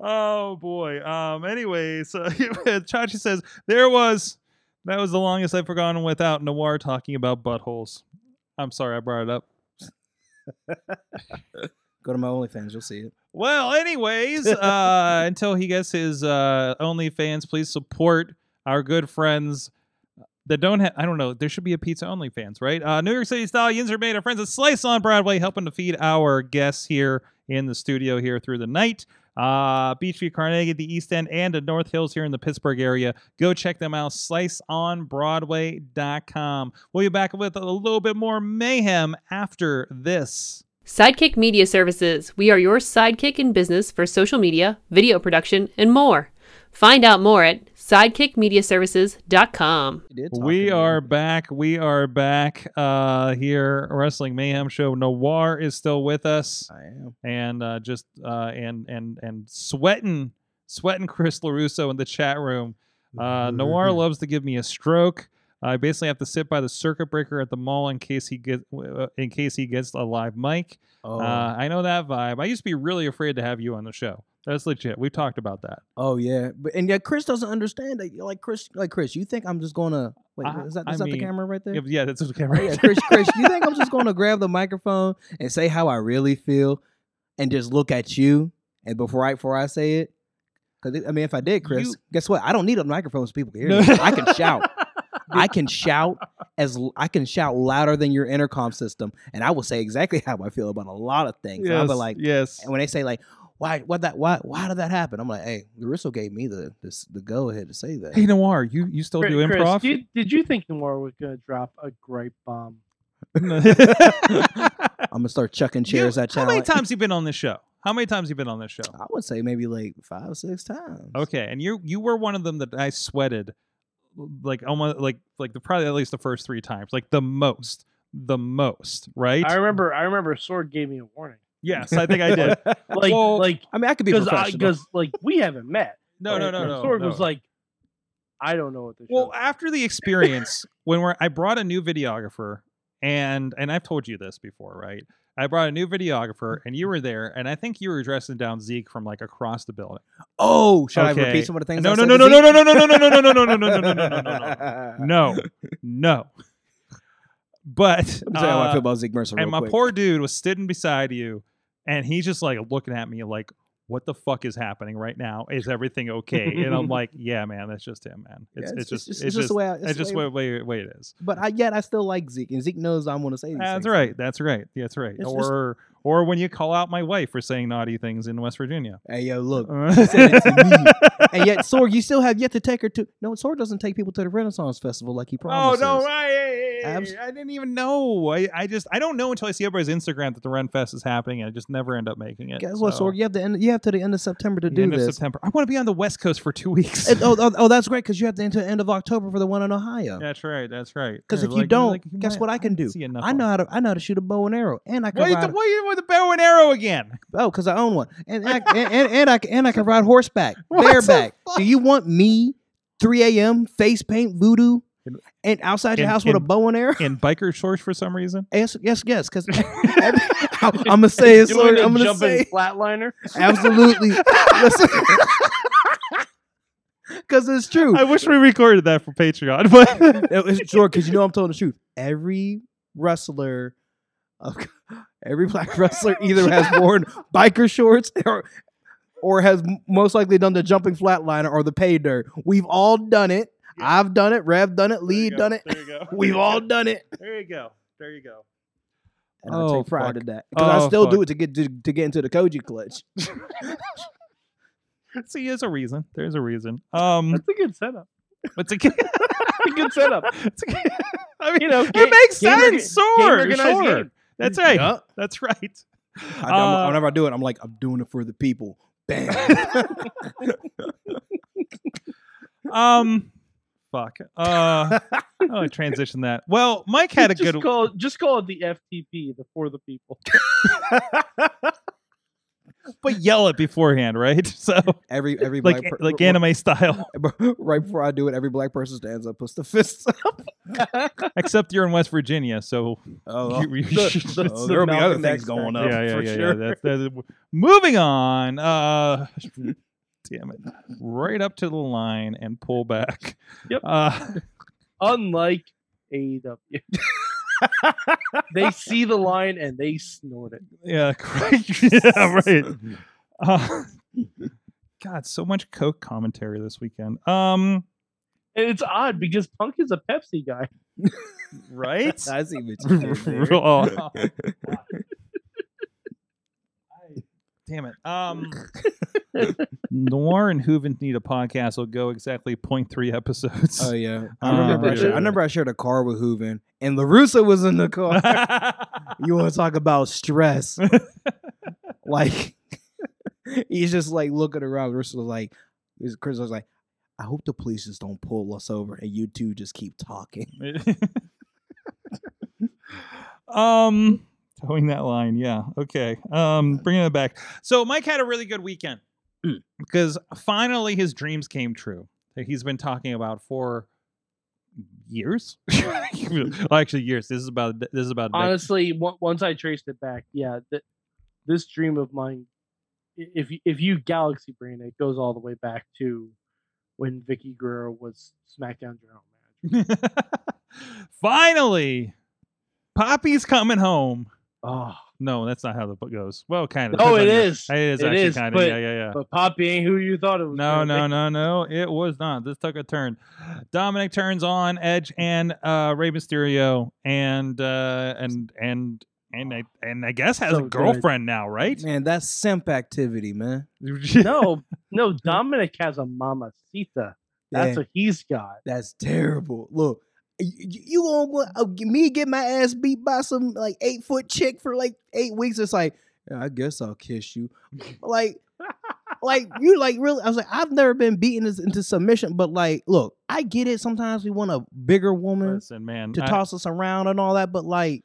oh boy. Um. Anyway, so Chachi says there was that was the longest I've forgotten without Noir talking about buttholes. I'm sorry I brought it up. Go to my OnlyFans, you'll see it. Well, anyways, uh, until he gets his uh, OnlyFans, please support our good friends that don't have. I don't know. There should be a pizza only fans, right? Uh, New York City Stallions are made our friends at Slice on Broadway, helping to feed our guests here in the studio here through the night. Uh, Beechview, Carnegie, the East End, and the North Hills here in the Pittsburgh area. Go check them out. SliceOnBroadway.com. We'll be back with a little bit more mayhem after this. Sidekick Media Services. We are your sidekick in business for social media, video production, and more. Find out more at sidekickmediaservices.com. You did We are back. We are back uh, here. Wrestling Mayhem Show. Noir is still with us, I am. and uh, just uh, and and and sweating, sweating Chris Larusso in the chat room. Uh, Noir loves to give me a stroke. I basically have to sit by the circuit breaker at the mall in case he get uh, in case he gets a live mic. Oh, Uh, I know that vibe. I used to be really afraid to have you on the show. That's legit. We've talked about that. oh yeah, but and yeah, Chris doesn't understand that. Like Chris, like Chris, you think I'm just gonna wait? I- is that that mean, the camera right there? Yeah, yeah that's okay. Oh, yeah, Chris, Chris, you think I'm just going to grab the microphone and say how I really feel, and just look at you, and before I before I say it, because I mean, if I did, Chris, You- guess what? I don't need a microphone so people can hear No. me. I can shout. I can shout as I can shout louder than your intercom system, and I will say exactly how I feel about a lot of things. I'll be like, yes. and when they say like, why, what that, why, why did that happen? I'm like, hey, Larusso gave me the this, the go ahead to say that. Hey Noir, you you still Chris, do improv? Chris, you- did you think Noir was going to drop a grape bomb? I'm gonna start chucking chairs You- at you. How many times you been on this show? How many times you been on this show? I would say maybe like five, six times. Okay, and you you were one of them that I sweated, like almost like like the probably at least the first three times, like the most, the most, right? I remember. I remember. Sorg gave me a warning. Yes, I think I did. Like, Well, like I mean, I could be because professional. because like we haven't met. No, no, no, no. Sorg no. was like, I don't know what the Well, show. after the experience, when we're I brought a new videographer, and and I've told you this before, right? I brought a new videographer, and you were there, and I think you were dressing down Zeke from like across the building. oh, should I Okay. repeat some of the things? No, I no, said no, to no, no, Zeke? no, no, no, no, no, no, no, no, no, no, no, no, no, no, no, no, no, no. But Let me tell you how I uh, feel about Zeke Mercer. and my quick. poor dude was sitting beside you, and he's just like looking at me like, what the fuck is happening right now? Is everything okay? and I'm like, yeah, man, that's just him, man. It's, Yeah, it's, just it's it's just the way I- it's it's just way- way, way it is. But I yet I still like Zeke, and Zeke knows I'm going to say these That's things. right. That's right. That's right. It's just- or or when you call out my wife for saying naughty things in West Virginia. Hey yo, look. Uh, said it to me. and yet, Sorg, you still have yet to take her to. No, Sorg doesn't take people to the Renaissance Festival like he promised. Oh no! I, Abs- I didn't even know. I, I just I don't know until I see everybody's Instagram that the Ren Fest is happening, and I just never end up making it. Guess what, so- Sorg? You have to end. You have to the end of September to the do end of. September. I want to be on the West Coast for two weeks. And- oh, oh, oh, that's great because you have to end of October for the one in Ohio. that's right. That's right. Because Yeah, if you don't, like, guess might- what I can do? I know how to. I know how to shoot a bow and arrow, and I can Why, ride. the, why you with the bow and arrow again? Oh, because I own one, and and, I, and, and, and I can- and I can ride horseback, bareback. Do you want me, 3 a.m. face paint voodoo, and outside your In- house with a bow and arrow? And biker shorts for some reason. Yes, yes, yes. Because I'm gonna say it. Doing Sorg, a I'm gonna jumping say flatliner. absolutely. Because it's true. I wish we recorded that for Patreon, but It- It's true because you know I'm telling the truth. Every wrestler, of, uh, every black wrestler either has worn biker shorts or or has most likely done the jumping flatliner or the pay dirt. We've all done it. I've done it. Rev done it. Lee done it. There you go. We've all done it. There you go. There you go. And I Oh, take pride fuck. in that because I Oh, still do it to get to, to get into the Koji clutch. See, there's a reason. There's a reason. Um, That's a good setup. it's a good. a good setup. it's a good I mean, You know, it makes game sense. game Sure, organized sure. game. That's right. Yup. That's right. I, Uh, whenever I do it, I'm like, I'm doing it for the people. Bam. Um, fuck. Uh, oh, I transition that. Well, Mike had a just good. Call it, just call it the FTP, the for the people. but yell it beforehand, right? So every every like black per- like anime style. right before I do it, every black person stands up, puts the fists up. Except you're in West Virginia, so Oh, you- you The- should- the- oh, the there'll be other things going factor. up yeah, yeah, for yeah, sure. yeah. That's, that's, moving on. Uh, damn it! Right up to the line and pull back. Yep. Uh, Unlike AEW. they see the line and they snort it. yeah, correct. yeah, right. Uh, God, so much Coke commentary this weekend. Um, And it's odd because Punk is a Pepsi guy. right? I see what you did there. Oh. Damn it. Um, Noir and Hooven need a podcast. will go exactly 0.3 episodes. Oh yeah, I Uh, remember. I, shared, I remember I shared a car with Hooven, and Larusso was in the car. you want to talk about stress? like he's just like looking around. Larusso was like, Chris was like, I hope the police just don't pull us over, and you two just keep talking. um, towing that line. Yeah. Okay. Um, bringing it back. So Mike had a really good weekend Mm. because finally his dreams came true that he's been talking about for years. well, actually, years. This is about. This is about. Honestly, on- once I traced it back, yeah, th- this dream of mine, if if you galaxy brain, it goes all the way back to when Vickie Guerrero was SmackDown General Manager. Finally, Poppy's coming home. Oh, No, that's not how the book goes. Well, kind of. Oh, Depends it on your- is. It is It actually is, kind of. but- Yeah, yeah, yeah. but Poppy ain't who you thought it was. No, gonna no, be. no, no. It was not. This took a turn. Dominik turns on Edge and uh Rey Mysterio and uh and and and I and I guess has So a good. girlfriend now, right? Man, that's simp activity, man. No, no. Dominik has a mamacita. That's Yeah, what he's got. that's terrible. Look. You, you gonna want- uh, me get my ass beat by some like eight foot chick for like eight weeks? It's like, yeah, I guess I'll kiss you. Like, like you like really i was like i've never been beaten into submission but like look i get it sometimes we want a bigger woman Listen, man. to I- toss us around and all that but like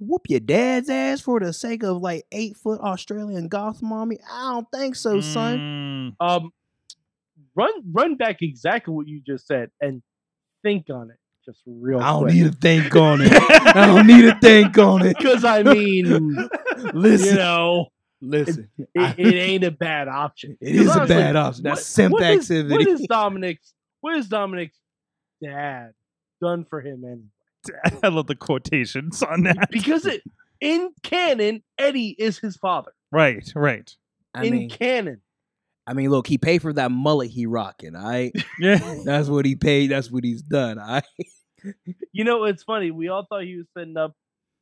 whoop your dad's ass for the sake of like eight foot australian goth mommy i don't think so son Mm, Um, run run back exactly what you just said and think on it just real i don't quick. need to think on it i don't need to think on it because I mean, listen you know, listen it, it ain't a bad option. it is 'Cause a honestly, bad option that's what- simp what is- activity what is Dominik's? What is Dominik's dad done for him? Anyway, I love the quotations on that. because it in canon, Eddie is his father. Right, right. I in mean, canon. I mean, look, he paid for that mullet he rocking. All right, Yeah. that's what he paid. That's what he's done. All right. You know, it's funny. We all thought he was setting up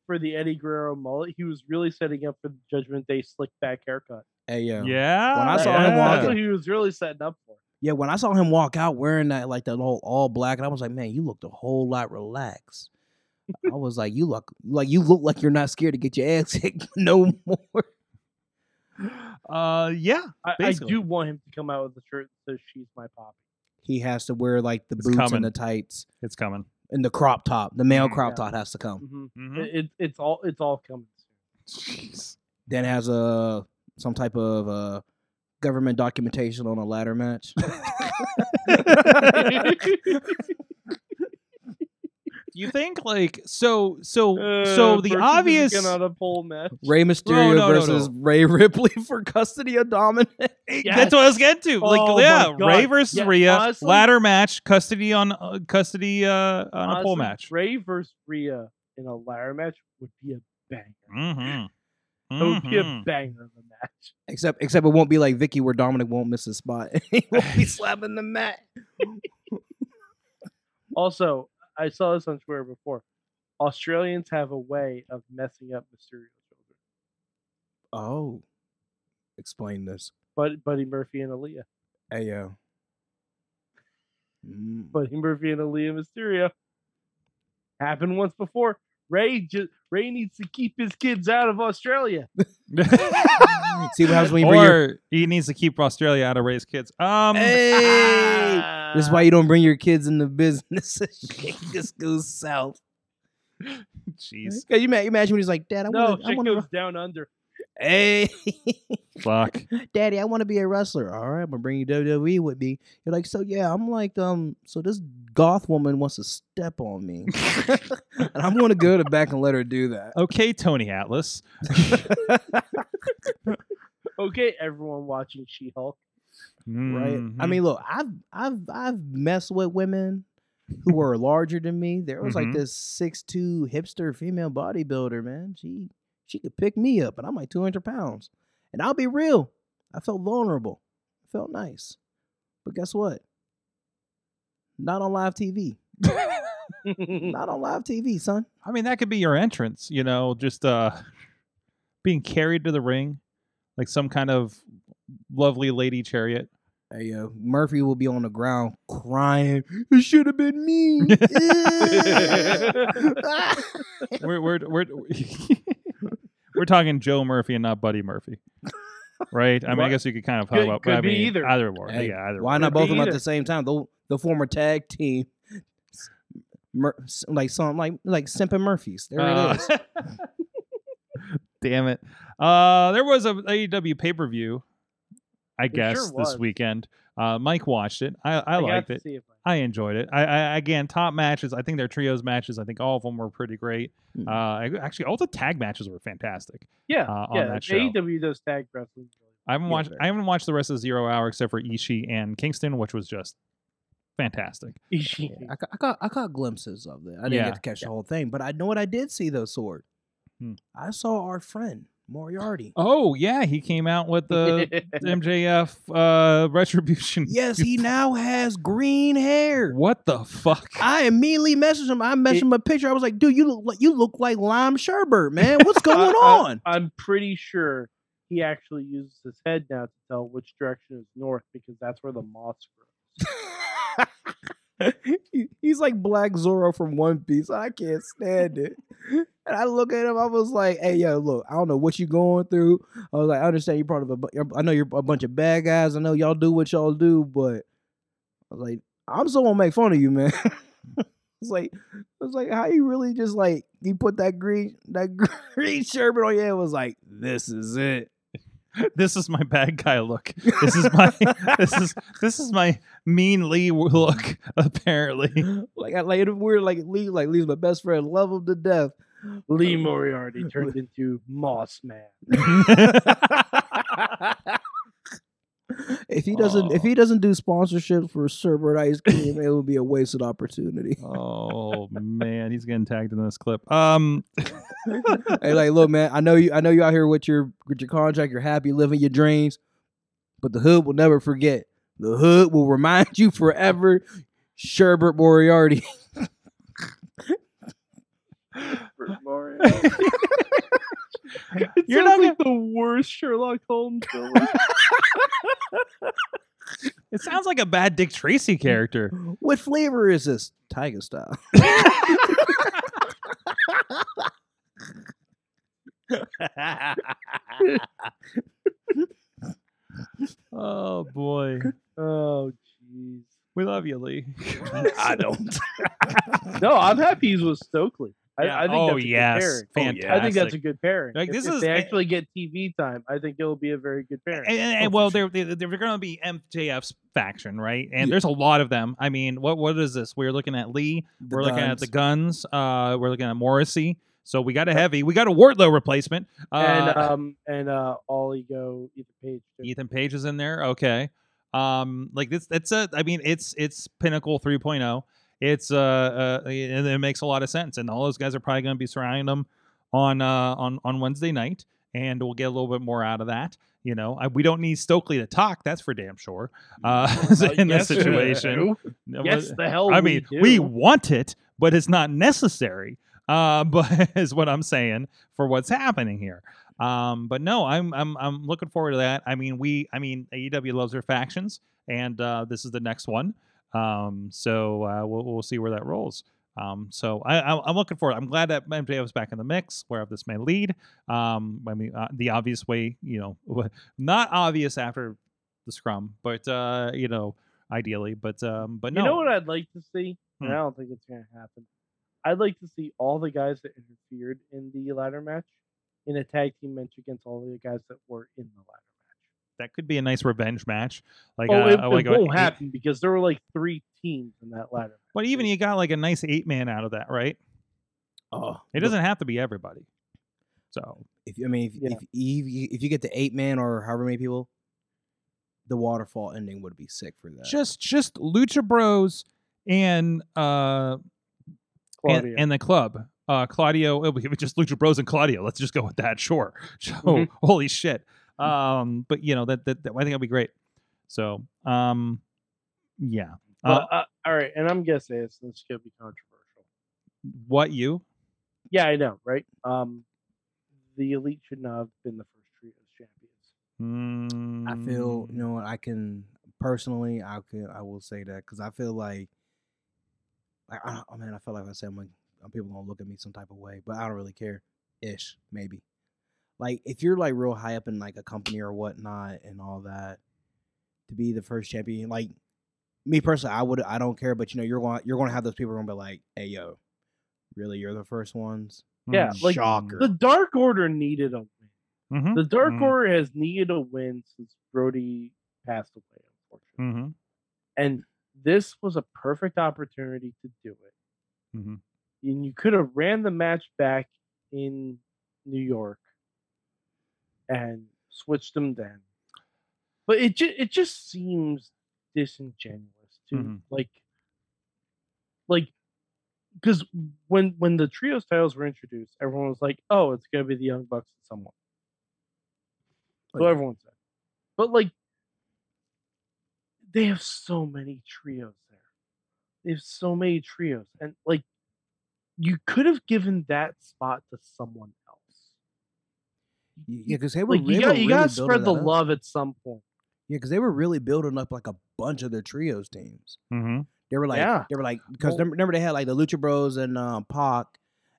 for the Eddie Guerrero mullet. He was really setting up for the Judgment Day slick back haircut. Hey yo, Yeah. When I That- saw him that's walking- what he was really setting up for. yeah. When I saw him walk out wearing that like that whole all black, and I was like, man, you looked a whole lot relaxed. I was like, you look like you look like you're not scared to get your ass kicked no more. Uh, yeah. I, I do want him to come out with a shirt that says "She's my poppy." He has to wear like the It's boots coming. and the tights It's coming. And the crop top. The male Mhm. crop Yeah. top has to come. hmm Mhm. It, it, it's all it's all coming soon. Jeez. Then has a some type of uh government documentation on a ladder match. You think like so so Uh, so the obvious again a pole match. Rey Mysterio no, no, versus no. Rhea Ripley for custody of Dominik. That's what I was getting to. Like, Oh yeah, God. Rey versus Yeah, Rhea, honestly- ladder match, custody on uh, custody uh, on a pole match. Rey versus Rhea in a ladder match would be a banger. Mm-hmm. It would be a banger of a match. Except except it won't be like Vickie where Dominic won't miss a spot. he won't be slapping the mat. Also, I saw this on Twitter before. Australians have a way of messing up Mysterio children. Oh. Explain this. But Buddy Murphy and Aalyah. Hey yo. Mm. Buddy Murphy and Aalyah Mysterio. Happened once before. Rey just Rey needs to keep his kids out of Australia. See what happens when you bring your or he needs to keep Australia out of Rey's kids. Um, Hey! This is why you don't bring your kids in the business. Shit just goes south. jeez, Can you ma- imagine when he's like, Dad, I No, want to, I shit want goes to, down under. Hey, fuck. Daddy, I want to be a wrestler. All right, I'm gonna bring you WWE with me. You're like, so yeah, I'm like, um, so this goth woman wants to step on me, and I'm gonna go to back and let her do that. Okay, Tony Atlas. Okay, everyone watching She Hulk. right? I Mhm. mean, look, I've I've I've messed with women who were larger than me. There was Mhm. like this six two hipster female bodybuilder, man. She she could pick me up, and I'm like 200 pounds. And I'll be real, I felt vulnerable. I felt nice, but guess what? Not on live TV. Not on live TV, son. I mean, that could be your entrance. You know, just uh, being carried to the ring, like some kind of lovely lady chariot. Hey, yo, Murphy will be on the ground crying. It should have been me. we're we're we're we're talking Joe Murphy and not Buddy Murphy, right? I mean, I guess you could kind of talk Could- about could I be mean, either. Either or, Hey, yeah, either. Why or. not both of them at either. the same time? The the former tag team, Mur- like some like like Simp and Murphys. There Uh, it is. Damn it! Uh, there was a AEW pay per view. I There guess sure this was. weekend. Uh, Mike watched it. I, I, got liked it. see it. I enjoyed it. I, I again top matches. I think their trios matches. I think all of them were pretty great. Hmm. Uh, I- actually, all the tag matches were fantastic. Yeah, uh, on yeah. that show. AEW does tag wrestling. I haven't watched. very I haven't watched the rest of Zero Hour except for Ishii and Kingston, which was just fantastic. Yeah, I, ca- I caught I caught glimpses of it. I didn't Yeah, get to catch the whole thing, but I know what I did see though. Sorg. Hmm. I saw our friend Moriarty. Oh yeah, he came out with the MJF uh, retribution. Yes, he now has green hair. What the fuck? I immediately messaged him. I messaged him a picture. I was like, "Dude, you look like you look like Lime Sherbert, man. What's going on?" I, am pretty sure he actually uses his head now to tell which direction is north because that's where the moss grows. He- He's like Black Zoro from One Piece. I can't stand it. And I look at him. I was like, "Hey, yo, look. I don't know what you're going through. I was like, I understand you're part of a. I know you're a bunch of bad guys. I know y'all do what y'all do, but I was like, I'm still gonna make fun of you, man. it's like, it's like how you really just like you put that green that green sherbet on your head. Was like, this is it. This is my bad guy look. This is my this is this is my mean Lee look. Apparently, like I like we're Like Lee, like Lee's my best friend. Love him to death. Lee Moriarty turned into Moss Man. If he doesn't, if he doesn't do sponsorship for Sherbert ice cream, it would be a wasted opportunity. oh man, he's getting tagged in this clip. Um, hey, like, look, man, I know you, I know you out here with your with your contract. You're happy living your dreams. but the hood will never forget. The hood will remind you forever. Sherbert Moriarty. It You're not like the worst Sherlock Holmes villain. It sounds like a bad Dick Tracy character. what flavor is this? Tiger style. oh boy, oh, jeez. we love you, Lee. I don't. No, I'm happy he's with Stokely. I, Yeah. I think oh that's a yes, good pairing. fantastic. I think that's a good pairing. Like, If- this if, is- they actually get TV time, I think it'll be a very good pairing. and, and- and, Oh, well, sure. they're they're, they're going to be MJF's faction, right? And Yeah. there's a lot of them. I mean, what what is this? We're looking at Lee. The we're looking at the guns. guns. Uh, we're looking at Morrissey. So we got a heavy. We got a Wardlow replacement. Uh, and um and uh all ego Ethan Page. too. Ethan Page is in there. Okay. Um, like this, it's a. I mean, it's it's Pinnacle 3.0. It's uh, uh, and it makes a lot of sense. And all those guys are probably going to be surrounding them on uh on on Wednesday night, and we'll get a little bit more out of that. You know, I, we don't need Stokely to talk. That's for damn sure. Uh, in this yes, situation, Yes, the hell. I mean, we, we want it, but it's not necessary. Uh, but is what I'm saying for what's happening here. Um, but no, I'm I'm I'm looking forward to that. I mean, we I mean AEW loves their factions, and uh, this is the next one. Um, so uh, we'll we'll see where that rolls. Um, so I, I I'm looking forward. I'm glad that MJF is back in the mix, wherever this may lead. Um, I mean, uh, the obvious way, you know, not obvious after the scrum, but uh, you know, ideally, but um, but no, You know what I'd like to see? And Hmm. I don't think it's gonna happen. I'd like to see all the guys that interfered in the ladder match in a tag team match against all the guys that were in the ladder match. That could be a nice revenge match. Like, oh, uh, it, like it won't happen because there were like three teams in that ladder. match. But even you got like a nice eight man out of that, right? Oh, It doesn't have to be everybody. So If I mean, if, Yeah. if, if you if you get the eight man or however many people, the waterfall ending would be sick for that. just just Lucha Bros and uh and, and the club. Uh Claudio, it was just Lucha Bros and Claudio. Let's just go with that. Sure. So Mhm. holy shit. Um, but you know that, that, that I think it'll be great. So um, yeah. Uh, uh, all right, and I'm gonna say this. This is gonna be controversial. what you? Yeah, I know, right? Um, the elite should not have been the first trios champions. I feel Mm, you know what I can personally I can I will say that because I feel like like I, oh man I feel like I said I'm like uh, people gonna look at me some type of way but I don't really care ish maybe like if you're like real high up in like a company or whatnot and all that to be the first champion like me personally I would I don't care but you know you're going you're going to have those people gonna be like hey yo really you're the first ones Yeah, mm, like shocker the Dark Order needed a win. mhm, The Dark mhm, Order has needed a win since Brody passed away, unfortunately. mhm, And this was a perfect opportunity to do it. mhm. And you could have ran the match back in New York and switched them then. But it just it just seems disingenuous to Mhm. like like because when when the trios titles were introduced, everyone was like, "Oh, it's gonna be the Young Bucks and someone." So Like- everyone said, but like they have so many trios there. They have so many trios, and like you could have given that spot to someone. Yeah because they were Like you got, you really gotta spread the that up. love at some point. Yeah, because they were really building up like a bunch of their trios teams. Mhm. They were like, Yeah. they were like, because Well- remember, remember they had like the Lucha Bros and um, Pac,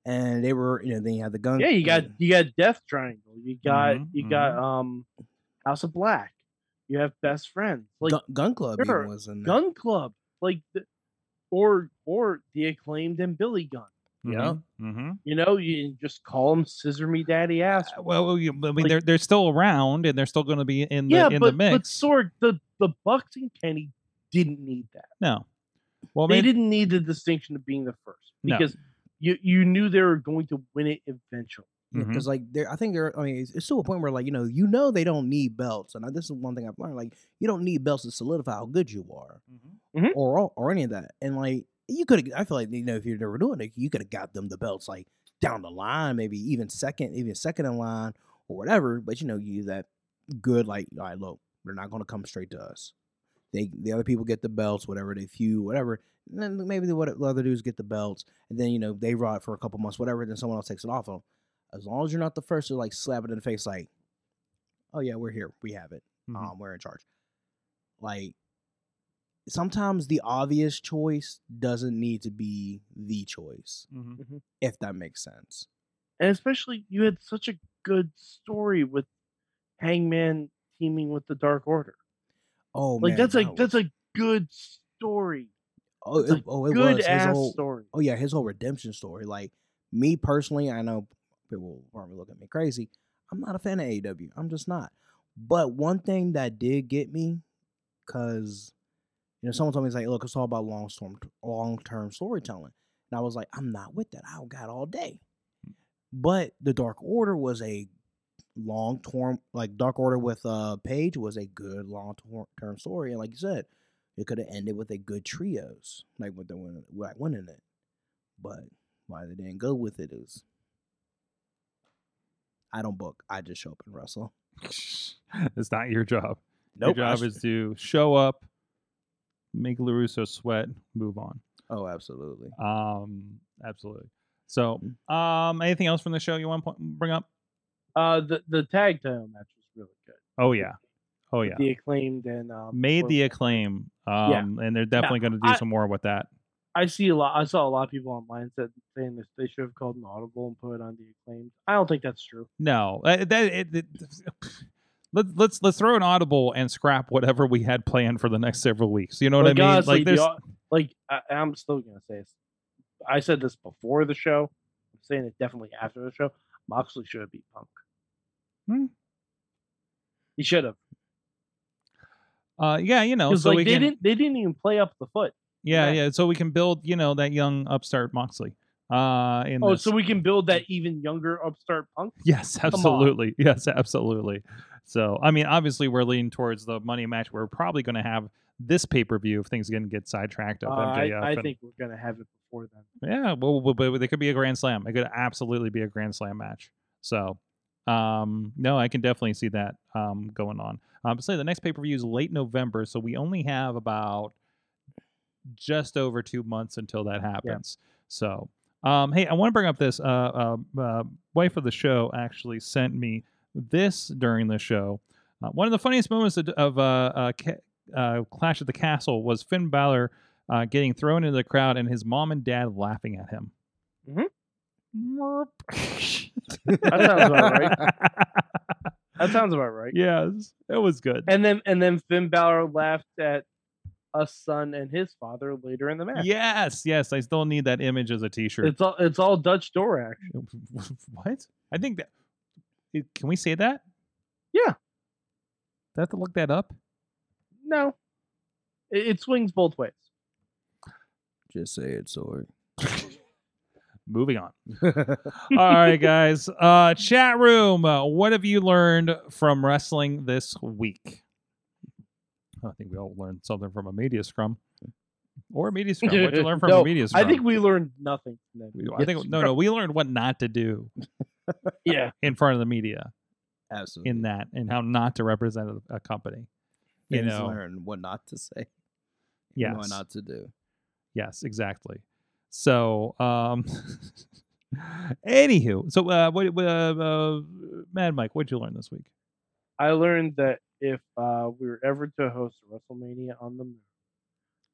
and they were, you know, then you had the gun. Yeah, you got uh, you got Death Triangle. You got Mhm, you got um House of Black. You have Best Friends. Like Gun, Gunn Club there are even was in there. Gunn Club. Like the, or or the acclaimed and Billy Gunn. Yeah. Mm-hmm, mm-hmm. You know, you just call them Scissor Me Daddy Ass. Uh, well, you, I mean, Like- they're they're still around, and they're still going to be in the yeah, in but the mix. but Sorg, the the Bucks and Kenny didn't need that. no, well, they maybe, didn't need the distinction of being the first No. because you you knew they were going to win it eventually. Because mm-hmm. like they're, I think they're. I mean, it's, it's to a point where like you know, you know, they don't need belts, and I, this is one thing I've learned. Like, you don't need belts to solidify how good you are, Mhm. or or any of that. And like, you could. have I feel like you know, if you're never doing it, you could have got them the belts like down the line, maybe even second, even second in line or whatever. But you know, you that good like, all right, look, They're not going to come straight to us. They the other people get the belts, whatever they feud, whatever. And then maybe the, what the other dudes get the belts, and then you know they ride for a couple months, whatever. Then someone else takes it off of them. As long as you're not the first to like slap it in the face, like, oh yeah, we're here, we have it, Mhm. um, we're in charge. Like sometimes the obvious choice doesn't need to be the choice, Mhm. if that makes sense. and especially you had such a good story with Hangman teaming with the Dark Order. Oh Like man, that's a that that's a good story. oh, It's it, oh, it good was his whole, story. oh yeah, his whole redemption story. Like me personally, I know people will probably look at me crazy. I'm not a fan of AEW. I'm just not. But one thing that did get me, cause you know, someone told me it's like, look, it's all about long term long term storytelling. And I was like, I'm not with that. I got all day. But the Dark Order was a long term like Dark Order with uh Page was a good long term story. And like you said, it could have ended with a good trios, like with the win like winning it. But why they didn't go with it is I don't book. I just show up and wrestle. it's not your job. Nope. Your job is to show up, make Larusso sweat, move on. Oh, absolutely. Um, absolutely. So, Mm-hmm. um, anything else from the show you want to bring up? Uh, the the tag title match was really good. Oh yeah, oh yeah. The acclaimed and um, Made the acclaim. Um, yeah. and they're definitely going to do I- some more with that. I see a lot. I saw a lot of people online said saying this they should have called an audible and put it on the acclaimed. I don't think that's true. No, uh, that it, it, let, let's let's throw an audible and scrap whatever we had planned for the next several weeks. You know what I mean? honestly, like there's like I, I'm still gonna say this. I said this before the show. I'm saying it definitely after the show. Moxley should have beat Punk. Hmm. He should have. uh yeah, you know, so like we they can didn't they didn't even play up the foot. yeah yeah. yeah, so we can build you know that young upstart Moxley. Uh, in Oh, this. so we can build that even younger upstart Punk. Yes, absolutely. Yes, absolutely. So, I mean, obviously, we're leaning towards the money match. We're probably going to have this pay per view if things didn't get sidetracked of Uh, I, MJF. I and- think we're gonna have it before then. yeah, well, well, but there could be a grand slam. It could absolutely be a grand slam match. So, um, no, I can definitely see that um, going on. Um, say the next pay per view is late November, so we only have about just over two months until that happens. So, um, hey, I want to bring up this. Uh, uh, uh, wife of the show actually sent me this during the show. Uh, one of the funniest moments of, of uh, uh, Ca- uh, Clash of the Castle was Finn Balor uh, getting thrown into the crowd and his mom and dad laughing at him. Mhm. That sounds about right. That sounds about right. yes, it was good. And then and then Finn Balor laughed at a son and his father later in the match. Yes, yes, I still need that image as a T-shirt. It's all it's all Dutch door action. what? I think that. It- Can we say that? Yeah. Do I have to look that up? No. It, it swings both ways. Just say it, Sorg. Moving on. All right, guys. Uh, chat room. Uh, what have you learned from wrestling this week? I think we all learned something from a media scrum, or a media scrum. What'd you learn from No, a media scrum? I think we learned nothing. We- I think no, no. We learned what not to do Yeah. in front of the media Absolutely. in that, and how not to represent a, a company. You Fans know. learn what not to say. and Yes. What not to do. Yes, exactly. So, um, anywho, so uh, what, uh, uh, Mad Mike, what'd you learn this week? I learned that if uh, we were ever to host WrestleMania on the moon,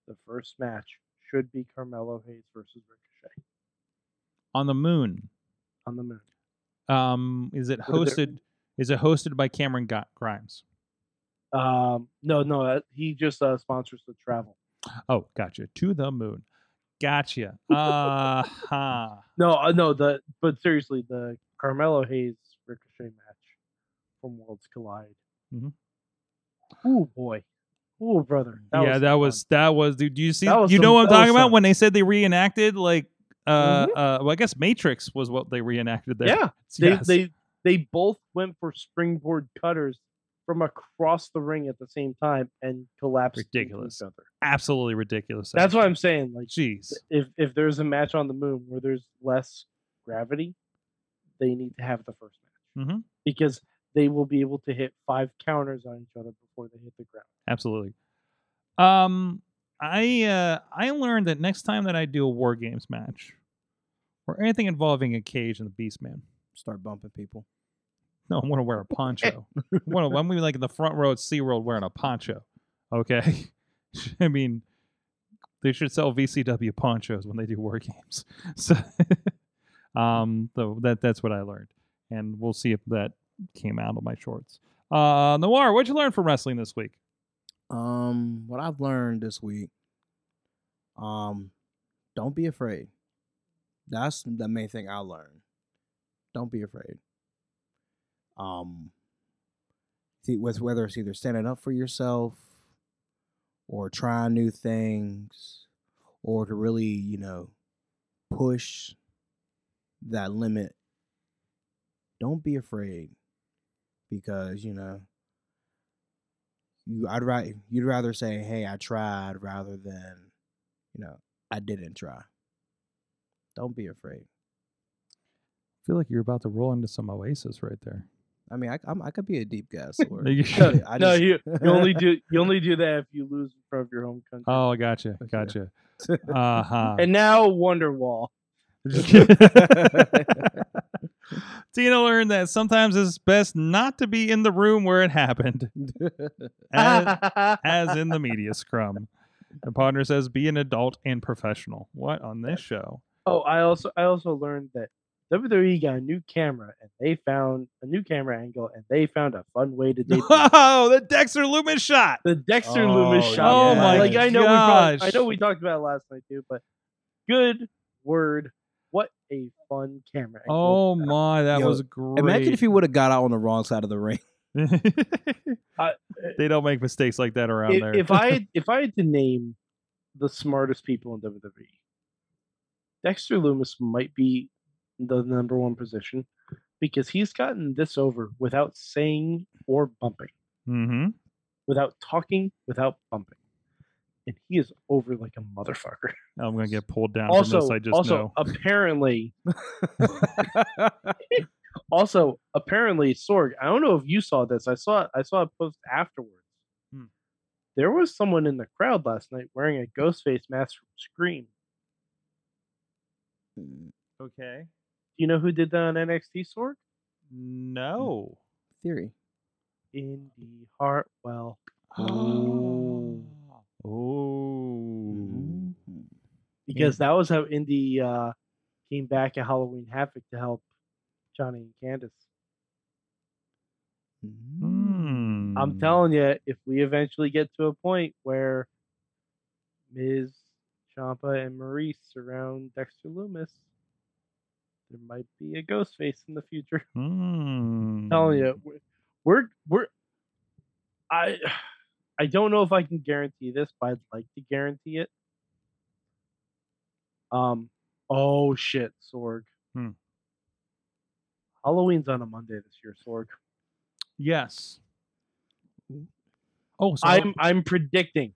the first match should be Carmelo Hayes versus Ricochet On the moon, on the moon. Um, is it hosted? Is it hosted by Cameron Grimes? Um, no, no, uh, he just uh, sponsors the travel. Oh, gotcha. To the moon. Gotcha. Uh huh. No, uh, no, the but seriously, the Carmelo Hayes Ricochet match from Worlds Collide. Mhm. Oh boy, oh brother. yeah, some that fun. was that was. Dude, do you see? That was You know what I'm talking about some- when they said they reenacted like. Uh, Mhm. uh, well, I guess Matrix was what they reenacted there. yeah. They Yes. they they both went for springboard cutters from across the ring at the same time and collapsed Ridiculous. each other. absolutely ridiculous. That's what I'm saying. Like Jeez. if if there's a match on the moon where there's less gravity, they need to have the first match Mhm. because they will be able to hit five counters on each other before they hit the ground. Absolutely. Um, I uh, I learned that next time that I do a war games match or anything involving a cage and the Beast Man, Start bumping people. no, I want to wear a poncho. I want to, I'm gonna be like in the front row at SeaWorld wearing a poncho. Okay, I mean, they should sell VCW ponchos when they do war games. So, um, so that that's what I learned, and we'll see if that came out of my shorts. Uh, Noir, what'd you learn from wrestling this week? Um, what I've learned this week, um, don't be afraid. That's the main thing I learned. Don't be afraid. Um, see, with whether it's either standing up for yourself, or trying new things, or to really, you know, push that limit. Don't be afraid, because you know you I'd rather you'd rather say, "Hey, I tried," rather than, you know, I didn't try. Don't be afraid. I feel like you're about to roll into some Oasis right there. I mean, I I'm, I could be a deep guest. Or, You No, should. I no, just- you, you only do you only do that if you lose in front of your home country. Oh, I gotcha, Yeah. gotcha. Uh huh. and now Wonderwall. Tina learned that sometimes it's best not to be in the room where it happened, as, as in the media scrum. The partner says, "Be an adult and professional." What on this show? oh, I also I also learned that WWE got a new camera and they found a new camera angle and they found a fun way to debut. Oh, the Dexter Lumis shot. the Dexter Oh, Lumis shot. Oh man. my like I know we probably, I know we talked about it last night too, but good word. What a fun camera angle. Oh my, that Yo, was great. Imagine if he would have got out on the wrong side of the ring. they don't make mistakes like that around if, there. if I had, if I had to name the smartest people in WWE, Dexter Lumis might be the number one position because he's gotten this over without saying or bumping, mm-hmm. without talking, without bumping, and he is over like a motherfucker. I'm gonna get pulled down Also, from this. I just also know. apparently, also apparently, Sorg. I don't know if you saw this. I saw I saw a post afterwards. Hmm. There was someone in the crowd last night wearing a Ghostface mask from Scream. Okay. Do you know who did that on NXT, Sorg? No. Theory. Indi Hartwell. Oh. Oh. Mm-hmm. Because that was how Indi uh, came back at Halloween Havoc to help Johnny and Candice. Hmm. I'm telling you, if we eventually get to a point where Ms. Ciampa and Maurice surround Dexter Lumis, there might be a ghost face in the future. Hmm. telling you, we're, we're we're I I don't know if I can guarantee this, but I'd like to guarantee it. Um. Oh shit, Sorg. Hmm. Halloween's on a Monday this year, Sorg. Yes. Oh, so I'm I'm predicting.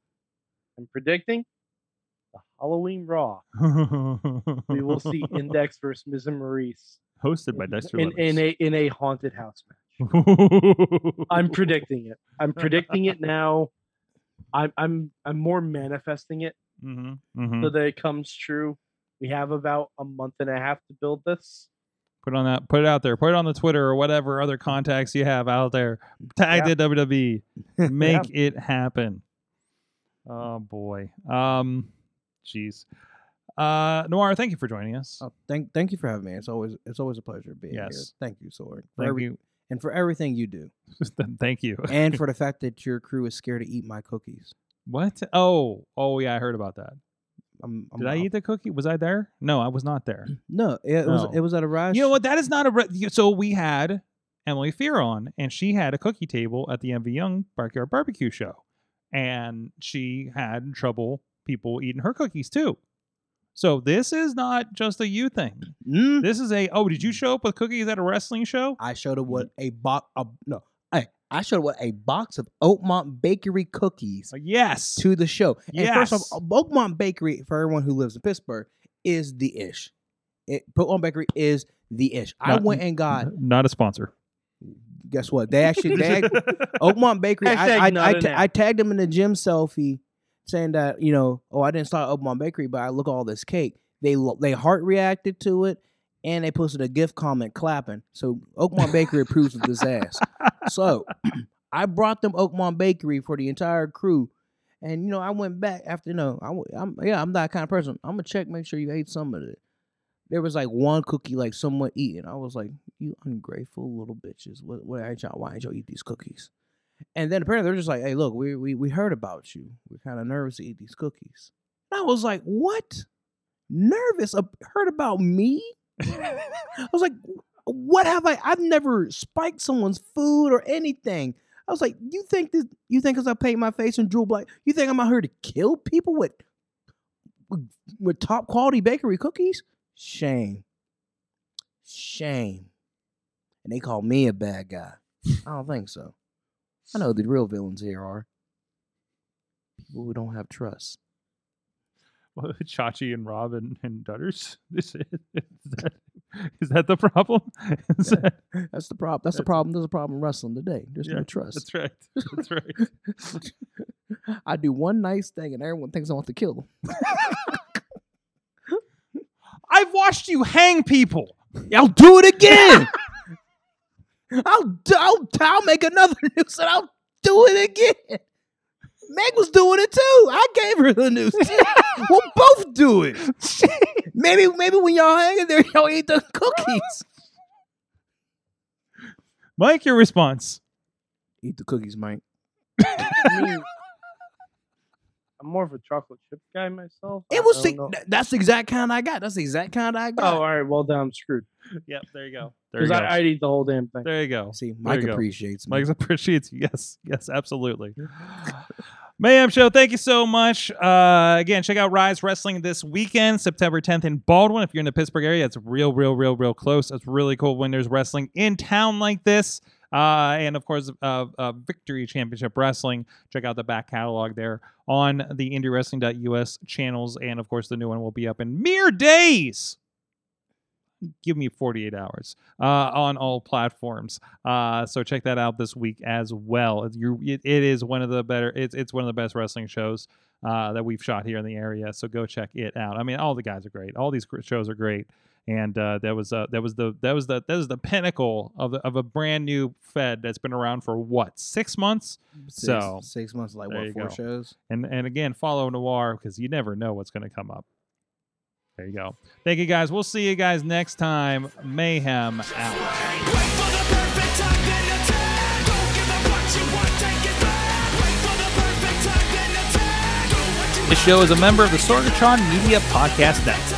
I'm predicting the Halloween Raw. We will see Index versus Miz and Maurice hosted by Dexter in, in Lumis. a in a haunted house match. I'm predicting it. I'm predicting it now. I'm I'm I'm more manifesting it hmm hmm so that it comes true. We have about a month and a half to build this. Put on that. Put it out there. Put it on the Twitter or whatever other contacts you have out there. Tag Yeah. the WWE. Make it happen. Oh boy. Um. Jeez. Uh, Noir, thank you for joining us. Oh, thank thank you for having me. It's always it's always a pleasure being here. Thank you, Sorg. For Thank every- you. And for everything you do, thank you. and for the fact that your crew is scared to eat my cookies. What? Oh, oh yeah, I heard about that. I'm, I'm, Did I eat the cookie? Was I there? No, I was not there. No, it, was it was at a Raj. You know what? That is not a. Re- so we had Emily Fear on, and she had a cookie table at the MV Young Backyard Barbecue show, and she had trouble people eating her cookies too. So this is not just a you thing. Mm. This is a. Oh, did you show up with cookies at a wrestling show? I showed up with a box. No, I I showed her what a box of Oakmont Bakery cookies Uh, yes. to the show. And first Yes. off, Oakmont Bakery for everyone who lives in Pittsburgh is the ish. It, Oakmont Bakery is the ish. I went and got Not a sponsor. guess what? They actually they Oakmont Bakery. I I, I, an ta- app. I tagged them in the gym selfie, saying that you know, oh, I didn't start Oakmont Bakery, but I look at all this cake. They they heart reacted to it, and they posted a gift comment clapping. So Oakmont Bakery approves of this ass. So I brought them Oakmont Bakery for the entire crew. And you know, I went back after you know, I, am yeah, I'm that kind of person. I'm gonna check, make sure you ate some of it. There was like one cookie, like someone eating. I was like, "You ungrateful little bitches! What? What ain't y'all? Why ain't y'all eat these cookies?" And then apparently they're just like, "Hey, look, we we we heard about you. We're kind of nervous to eat these cookies." And I was like, "What? Nervous? Uh, heard about me?" I was like, "What have I? I've never spiked someone's food or anything." I was like, "You think this? You think because I paint my face and drool black? You think I'm out here to kill people with with, with top quality bakery cookies? Shame, shame." And they call me a bad guy. I don't think so. I know the real villains here are people who don't have trust. Well, Chachi and Rob and, and Dutters. Is, that, is that the problem? Is Yeah. that- That's the problem. That's the problem. There's a problem in wrestling today. There's Yeah, no trust. that's right. That's right. I do one nice thing and everyone thinks I want to kill them. I've watched you hang people. I'll do it again. I'll, I'll I'll make another news and I'll do it again. Meg was doing it too. I gave her the news. too. we'll both do it. Maybe maybe when y'all hang in there, y'all eat the cookies. Mike, your response. Eat the cookies, Mike. I mean, I'm more of a chocolate chip guy myself. It was the, know. that's the exact kind I got. That's the exact kind I got. Oh, all right. Well, then I'm screwed. Yep, there you go. There you Because go. I'd eat the whole damn thing. there you go. See, Mike you go. appreciates me. Mike appreciates you. Yes, yes, absolutely. Mayhem Show, thank you so much. Uh, again, check out Rise Wrestling this weekend, September 10th in Baldwin. If you're in the Pittsburgh area, it's real, real, real, real close. It's really cool when there's wrestling in town like this. Uh, and of course, uh, uh, Victory Championship Wrestling. Check out the back catalog there on the IndieWrestling.us channels. And of course, the new one will be up in mere days. Give me 48 hours uh, on all platforms. Uh, so check that out this week as well. It, it is one of the better. It's it's one of the best wrestling shows uh, that we've shot here in the area. So go check it out. I mean, all the guys are great. All these shows are great. And uh, that was uh, that was the that was the that was the pinnacle of of a brand new Fed that's been around for what six months. Six, So, six months, like what four go. shows? And and again, follow Noir because you never know what's going to come up. There you go. Thank you guys. We'll see you guys next time. Mayhem out. The perfect time, then attack. Don't give up what you want, take it back. Wait for the perfect time, then attack. Do what you This show is a member of the Sorgatron Media Podcast Network.